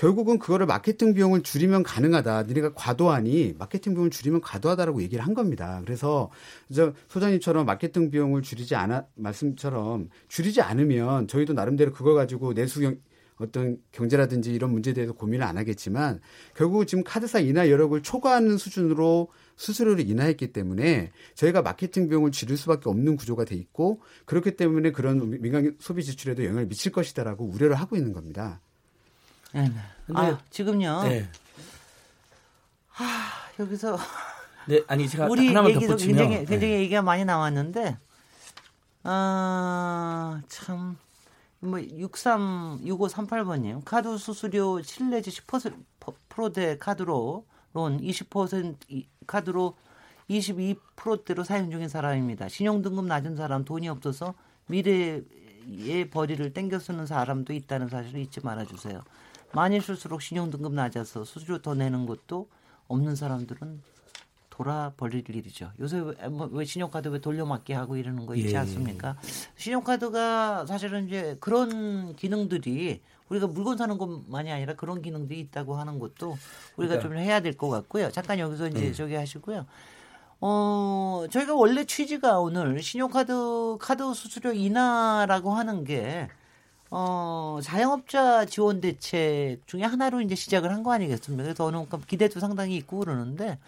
결국은 그거를 마케팅 비용을 줄이면 가능하다. 니네가 과도하니 마케팅 비용을 줄이면 과도하다라고 얘기를 한 겁니다. 그래서 저 소장님처럼 마케팅 비용을 줄이지 않아 말씀처럼 줄이지 않으면 저희도 나름대로 그걸 가지고 내수경 어떤 경제라든지 이런 문제에 대해서 고민을 안 하겠지만 결국 지금 카드사 인하 여력을 초과하는 수준으로 수수료를 인하했기 때문에 저희가 마케팅 비용을 줄일 수밖에 없는 구조가 돼 있고 그렇기 때문에 그런 민간 소비 지출에도 영향을 미칠 것이다라고 우려를 하고 있는 겁니다. 네. 네. 근데 아, 지금요. 네. 하, 여기서 네, 아니 제가 우리 하나만 얘기도 굉장히 네. 굉장히 얘기가 많이 나왔는데 아, 참. 뭐 63, 6538번님 카드 수수료 7 내지 10%대 카드로 론 20% 카드로 22%대로 사용 중인 사람입니다. 신용등급 낮은 사람 돈이 없어서 미래의 벌이를 땡겨 쓰는 사람도 있다는 사실을 잊지 말아주세요. 많이 쓸수록 신용등급 낮아서 수수료 더 내는 것도 없는 사람들은 돌아버릴 일이죠. 요새 왜, 뭐, 왜 신용카드 왜 돌려막기 하고 이러는 거 있지 예. 않습니까? 신용카드가 사실은 이제 그런 기능들이 우리가 물건 사는 것만이 아니라 그런 기능들이 있다고 하는 것도 우리가 그러니까. 좀 해야 될 것 같고요. 잠깐 여기서 이제 네. 저기 하시고요. 어, 저희가 원래 취지가 오늘 신용카드 카드 수수료 인하라고 하는 게 어, 자영업자 지원 대책 중에 하나로 이제 시작을 한 거 아니겠습니까? 그래서 어느 기대도 상당히 있고 그러는데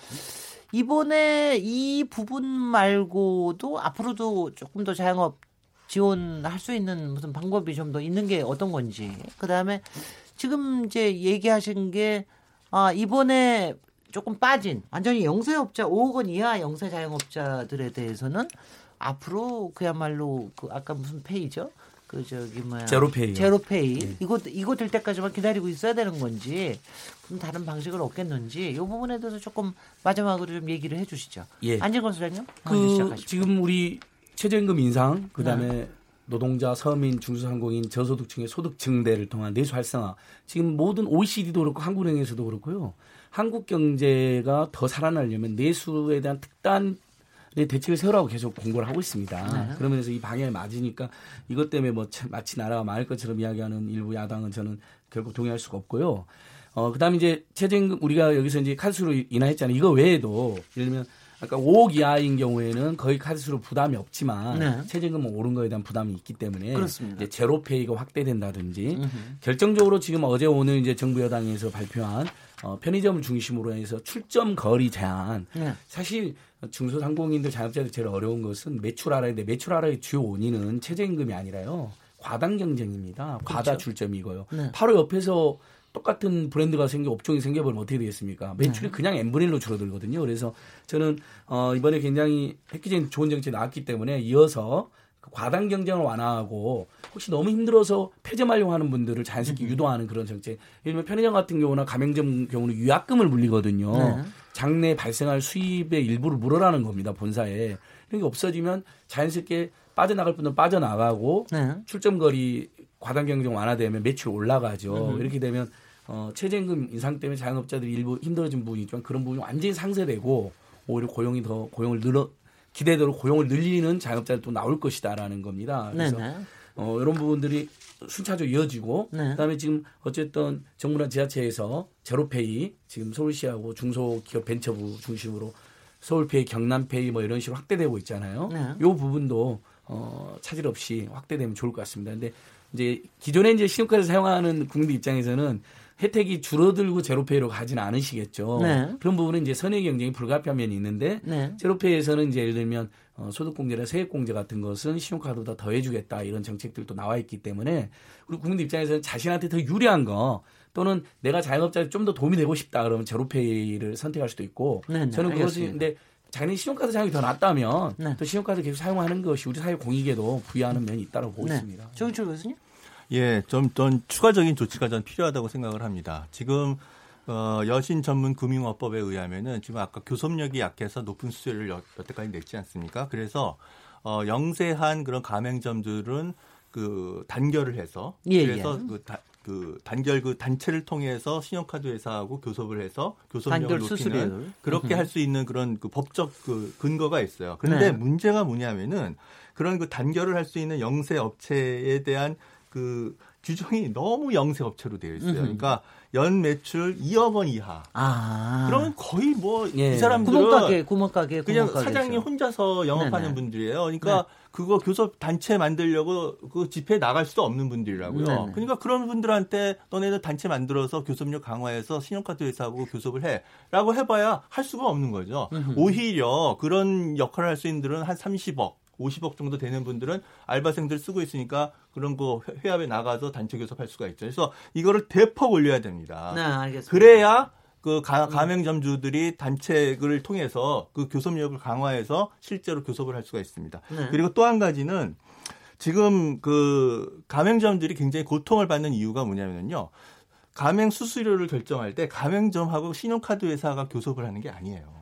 이번에 이 부분 말고도 앞으로도 조금 더 자영업 지원할 수 있는 무슨 방법이 좀 더 있는 게 어떤 건지. 그 다음에 지금 이제 얘기하신 게, 아, 이번에 조금 빠진, 완전히 영세업자, 5억 원 이하 영세 자영업자들에 대해서는 앞으로 그야말로 그 아까 무슨 페이죠? 그 저기 뭐야 제로페이 제로페이 네. 이거 이거 될 때까지만 기다리고 있어야 되는 건지 그럼 다른 방식을 얻겠는지 이 부분에 대해서 조금 마지막으로 좀 얘기를 해주시죠. 예. 안진건 소장님. 그 지금 우리 최저임금 인상 그다음에 네. 노동자, 서민, 중소상공인, 저소득층의 소득 증대를 통한 내수 활성화. 지금 모든 OECD도 그렇고 한국은행에서도 그렇고요. 한국 경제가 더 살아나려면 내수에 대한 특단 네, 대책을 세우라고 계속 공고를 하고 있습니다. 네. 그러면서 이 방향에 맞으니까 이것 때문에 뭐 마치 나라가 망할 것처럼 이야기하는 일부 야당은 저는 결국 동의할 수가 없고요. 어, 그 다음에 이제 최저임금 우리가 여기서 이제 카드수로 인하했잖아요. 이거 외에도 예를 들면 아까 5억 이하인 경우에는 거의 카드수로 부담이 없지만 네. 최저임금은 오른 거에 대한 부담이 있기 때문에 그렇습니다. 이제 제로페이가 확대된다든지 음흠. 결정적으로 지금 어제 오늘 이제 정부 여당에서 발표한 어, 편의점을 중심으로 해서 출점 거리 제한 네. 사실 중소상공인들 자영업자들 제일 어려운 것은 매출 하락인데 매출 하락의 주요 원인은 최저임금이 아니라요. 과당 경쟁입니다. 그렇죠. 과다 출점이고요. 네. 바로 옆에서 똑같은 브랜드가 생겨 업종이 생겨버리면 어떻게 되겠습니까? 매출이 네. 그냥 n분의 1로 줄어들거든요. 그래서 저는 어 이번에 굉장히 획기적인 좋은 정책이 나왔기 때문에 이어서 그 과당 경쟁을 완화하고 혹시 너무 힘들어서 폐점 하려고 하는 분들을 자연스럽게 음. 유도하는 그런 정책. 예를 들면 편의점 같은 경우나 가맹점 경우는 유약금을 물리거든요. 네. 장내 발생할 수입의 일부를 물어라는 겁니다. 본사에. 이런 게 없어지면 자연스럽게 빠져나갈 분은 빠져나가고 네. 출점거리 과당 경쟁 완화되면 매출 올라가죠. 음. 이렇게 되면 어, 최저임금 인상 때문에 자영업자들이 일부 힘들어진 부분이 있지만 그런 부분이 완전히 상쇄되고 오히려 고용이 더 고용을 늘어 기대대로 고용을 늘리는 자영업자들도 나올 것이다라는 겁니다. 그래서 네네. 어, 이런 부분들이 순차적으로 이어지고 네. 그다음에 지금 어쨌든 정부나 지자체에서 제로페이 지금 서울시하고 중소기업 벤처부 중심으로 서울페이, 경남페이 뭐 이런 식으로 확대되고 있잖아요. 네. 이 부분도 어, 차질 없이 확대되면 좋을 것 같습니다. 근데 이제 기존에 이제 신용카드 사용하는 국민들 입장에서는 혜택이 줄어들고 제로페이로 가지는 않으시겠죠. 네. 그런 부분은 이제 선의 경쟁이 불가피한 면이 있는데 네. 제로페이에서는 이제 예를 들면 어, 소득공제나 세액공제 같은 것은 신용카드보다 더해주겠다 이런 정책들도 나와 있기 때문에 우리 국민들 입장에서는 자신한테 더 유리한 거 또는 내가 자영업자에 좀 더 도움이 되고 싶다 그러면 제로페이를 선택할 수도 있고 네, 네 저는 그것이 근데 자기 신용카드 사용이 더 낫다면 네. 또 신용카드 계속 사용하는 것이 우리 사회 공익에도 부여하는 면이 있다고 보고 네. 있습니다. 정인철 교수님? 예, 좀, 좀 추가적인 조치가 전 필요하다고 생각을 합니다. 지금 어, 여신 전문 금융업법에 의하면은 지금 아까 교섭력이 약해서 높은 수수료를 여, 여태까지 냈지 않습니까? 그래서 어, 영세한 그런 가맹점들은 그 단결을 해서 예, 그래서 예. 그, 다, 그 단결 그 단체를 통해서 신용카드 회사하고 교섭을 해서 교섭력을 높이는 수수료를. 그렇게 할 수 있는 그런 그 법적 그 근거가 있어요. 그런데 네. 문제가 뭐냐면은 그런 그 단결을 할 수 있는 영세 업체에 대한 그 규정이 너무 영세 업체로 되어 있어요. 그러니까 연 매출 2억 원 이하. 아. 그러면 거의 뭐이 예. 사람들은 구멍가게, 구멍가게, 그냥. 사장님 혼자서 영업하는 네네. 분들이에요. 그러니까 네. 그거 교섭 단체 만들려고 그 집회에 나갈 수도 없는 분들이라고요. 네네. 그러니까 그런 분들한테 너네들 단체 만들어서 교섭력 강화해서 신용카드 회사하고 교섭을 해라고 해봐야 할 수가 없는 거죠. 음흠. 오히려 그런 역할을 할 수 있는 분들은 한 30억 50억 정도 되는 분들은 알바생들 쓰고 있으니까 그런 거 회합에 나가서 단체 교섭할 수가 있죠. 그래서 이거를 대폭 올려야 됩니다. 네, 알겠습니다. 그래야 그 가, 가맹점주들이 단체를 통해서 그 교섭력을 강화해서 실제로 교섭을 할 수가 있습니다. 네. 그리고 또 한 가지는 지금 그 가맹점들이 굉장히 고통을 받는 이유가 뭐냐면요. 가맹 수수료를 결정할 때 가맹점하고 신용카드 회사가 교섭을 하는 게 아니에요.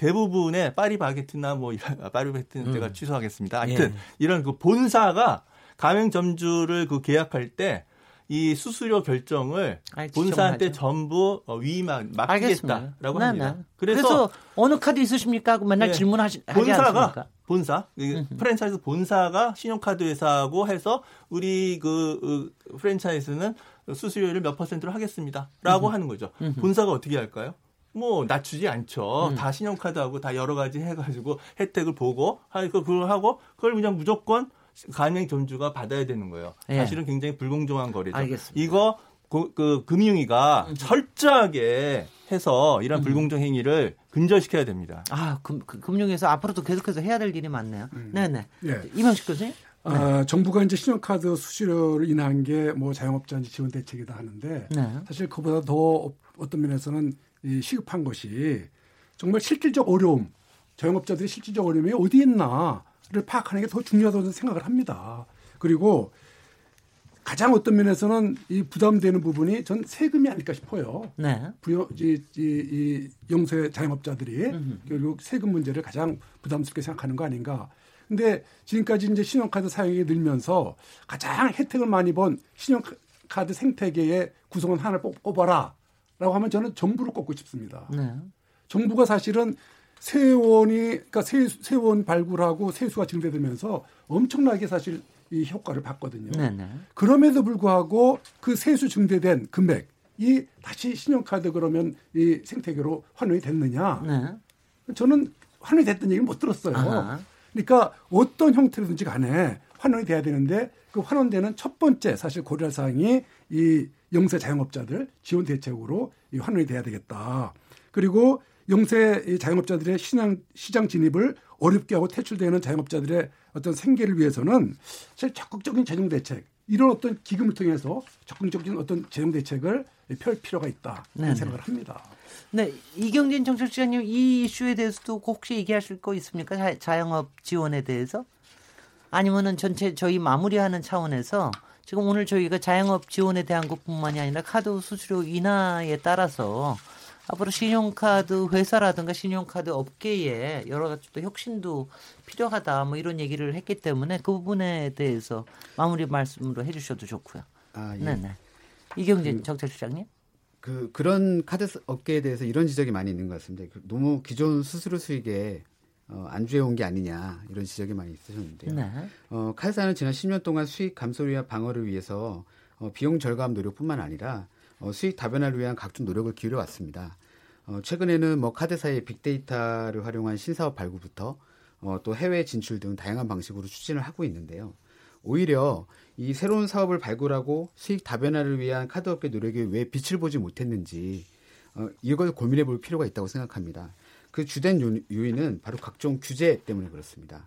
대부분의 파리바게트나 뭐 파리바게트는 음. 제가 취소하겠습니다. 하여튼 예. 이런 그 본사가 가맹점주를 그 계약할 때 이 수수료 결정을 아이, 본사한테 전부 어, 위임한 맡기겠다라고 네, 합니다. 네. 그래서, 그래서, 어느 카드 있으십니까? 하고 맨날 네. 질문하시 본사가 않습니까? 본사 프랜차이즈 본사가 신용카드 회사하고 해서 우리 그, 그 프랜차이즈는 수수료를 몇 퍼센트로 하겠습니다라고 하는 거죠. 본사가 어떻게 할까요? 뭐 낮추지 않죠. 음. 다 신용카드하고 다 여러 가지 해가지고 혜택을 보고 그걸 하고 그걸 그냥 무조건 가맹 점주가 받아야 되는 거예요. 예. 사실은 굉장히 불공정한 거리죠. 알겠습니다. 이거 그, 그 금융위가 음. 철저하게 해서 이런 음. 불공정 행위를 근절시켜야 됩니다. 아, 금, 그, 금융에서 앞으로도 계속해서 해야 될 일이 많네요. 음. 네네. 예. 이명식 교수님. 아, 네. 정부가 이제 신용카드 수수료를 인한 게 뭐 자영업자 지원 대책이다 하는데 네. 사실 그보다 더 어떤 면에서는 이 시급한 것이 정말 실질적 어려움, 자영업자들이 실질적 어려움이 어디 있나를 파악하는 게 더 중요하다고 생각을 합니다. 그리고 가장 어떤 면에서는 이 부담되는 부분이 전 세금이 아닐까 싶어요. 네. 부여, 이, 이, 이 영세 자영업자들이 음흠. 결국 세금 문제를 가장 부담스럽게 생각하는 거 아닌가. 근데 지금까지 이제 신용카드 사용이 늘면서 가장 혜택을 많이 본 신용카드 생태계의 구성원 하나를 뽑아라. 라고 하면 저는 정부를 꼽고 싶습니다. 네. 정부가 사실은 세원이 그러니까 세, 세원 발굴하고 세수가 증대되면서 엄청나게 사실 이 효과를 봤거든요. 네네. 네. 그럼에도 불구하고 그 세수 증대된 금액이 다시 신용카드 그러면 이 생태계로 환원이 됐느냐? 네. 저는 환원이 됐던 얘기는 못 들었어요. 아하. 그러니까 어떤 형태로든지 간에 환원이 돼야 되는데 그 환원되는 첫 번째 사실 고려할 사항이 이 영세 자영업자들 지원 대책으로 이 환원이 돼야 되겠다. 그리고 영세 자영업자들의 시장, 시장 진입을 어렵게 하고 퇴출되는 자영업자들의 어떤 생계를 위해서는 사실 적극적인 재정 대책 이런 어떤 기금을 통해서 적극적인 어떤 재정 대책을 펼 필요가 있다 그런 생각을 합니다. 네, 이경진 정책시장님 이 이슈에 대해서도 혹시 얘기하실 거 있습니까? 자, 영업 지원에 대해서? 아니면은 전체 저희 마무리하는 차원에서 지금 오늘 저희가 자영업 지원에 대한 것뿐만이 아니라 카드 수수료 인하에 따라서 앞으로 신용카드 회사라든가 신용카드 업계에 여러 가지 또 혁신도 필요하다 뭐 이런 얘기를 했기 때문에 그 부분에 대해서 마무리 말씀으로 해주셔도 좋고요. 아, 예. 네네. 이경진 그, 정책시장님. 그 그런 카드 업계에 대해서 이런 지적이 많이 있는 것 같습니다. 그 너무 기존 수수료 수익에 어, 안주해 온 게 아니냐 이런 지적이 많이 있으셨는데요. 네. 어, 카드사는 지난 10년 동안 수익 감소와 방어를 위해서 어, 비용 절감 노력뿐만 아니라 어, 수익 다변화를 위한 각종 노력을 기울여 왔습니다. 어, 최근에는 뭐 카드사의 빅데이터를 활용한 신사업 발굴부터 어, 또 해외 진출 등 다양한 방식으로 추진을 하고 있는데요. 오히려 이 새로운 사업을 발굴하고 수익 다변화를 위한 카드업계 노력이 왜 빛을 보지 못했는지 어, 이걸 고민해 볼 필요가 있다고 생각합니다. 그 주된 요인은 바로 각종 규제 때문에 그렇습니다.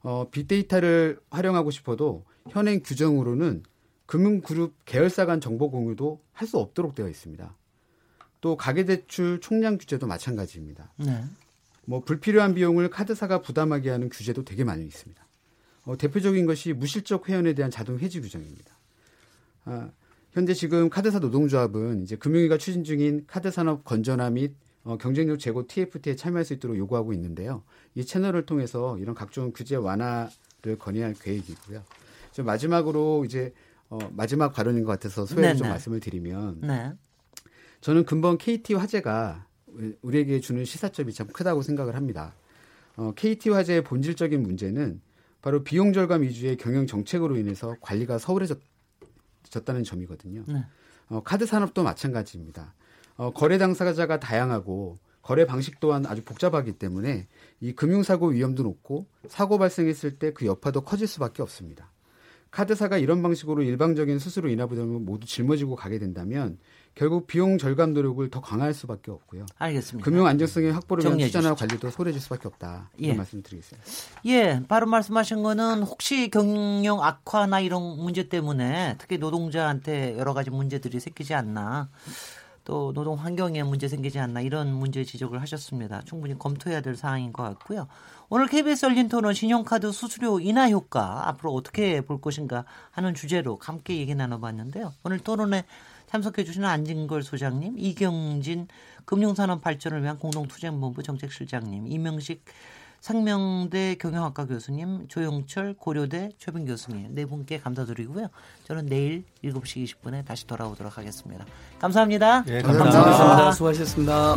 어, 빅데이터를 활용하고 싶어도 현행 규정으로는 금융그룹 계열사 간 정보 공유도 할 수 없도록 되어 있습니다. 또 가계대출 총량 규제도 마찬가지입니다. 네. 뭐 불필요한 비용을 카드사가 부담하게 하는 규제도 되게 많이 있습니다. 어, 대표적인 것이 무실적 회원에 대한 자동 해지 규정입니다. 아, 현재 지금 카드사 노동조합은 이제 금융위가 추진 중인 카드 산업 건전화 및 어, 경쟁력 제고 TFT에 참여할 수 있도록 요구하고 있는데요. 이 채널을 통해서 이런 각종 규제 완화를 건의할 계획이고요. 좀 마지막으로 이제 어, 마지막 발언인 것 같아서 소회를 좀 말씀을 드리면 네. 저는 근본 KT 화재가 우리에게 주는 시사점이 참 크다고 생각을 합니다. 어, KT 화재의 본질적인 문제는 바로 비용 절감 위주의 경영 정책으로 인해서 관리가 서울해졌다는 점이거든요. 네. 어, 카드 산업도 마찬가지입니다. 어, 거래 당사자가 다양하고 거래 방식 또한 아주 복잡하기 때문에 이 금융사고 위험도 높고 사고 발생했을 때 그 여파도 커질 수밖에 없습니다. 카드사가 이런 방식으로 일방적인 수수료 인하 부담을 모두 짊어지고 가게 된다면 결국 비용 절감 노력을 더 강화할 수밖에 없고요. 알겠습니다. 금융 안정성의 확보를 위한 투자나 관리도 소홀해질 수밖에 없다. 이런 예. 말씀 드리겠습니다. 예, 바로 말씀하신 거는 혹시 경영 악화나 이런 문제 때문에 특히 노동자한테 여러 가지 문제들이 생기지 않나. 또 노동 환경에 문제 생기지 않나 이런 문제 지적을 하셨습니다. 충분히 검토해야 될 사항인 것 같고요. 오늘 KBS 열린 토론 신용카드 수수료 인하 효과 앞으로 어떻게 볼 것인가 하는 주제로 함께 얘기 나눠봤는데요. 오늘 토론에 참석해 주시는 안진걸 소장님, 이경진 금융산업 발전을 위한 공동투쟁본부 정책실장님, 이명식 상명대 경영학과 교수님, 조영철 고려대 최빈 교수님 네 분께 감사드리고요. 저는 내일 7시 20분에 다시 돌아오도록 하겠습니다. 감사합니다. 네, 감사합니다. 감사합니다. 수고하셨습니다.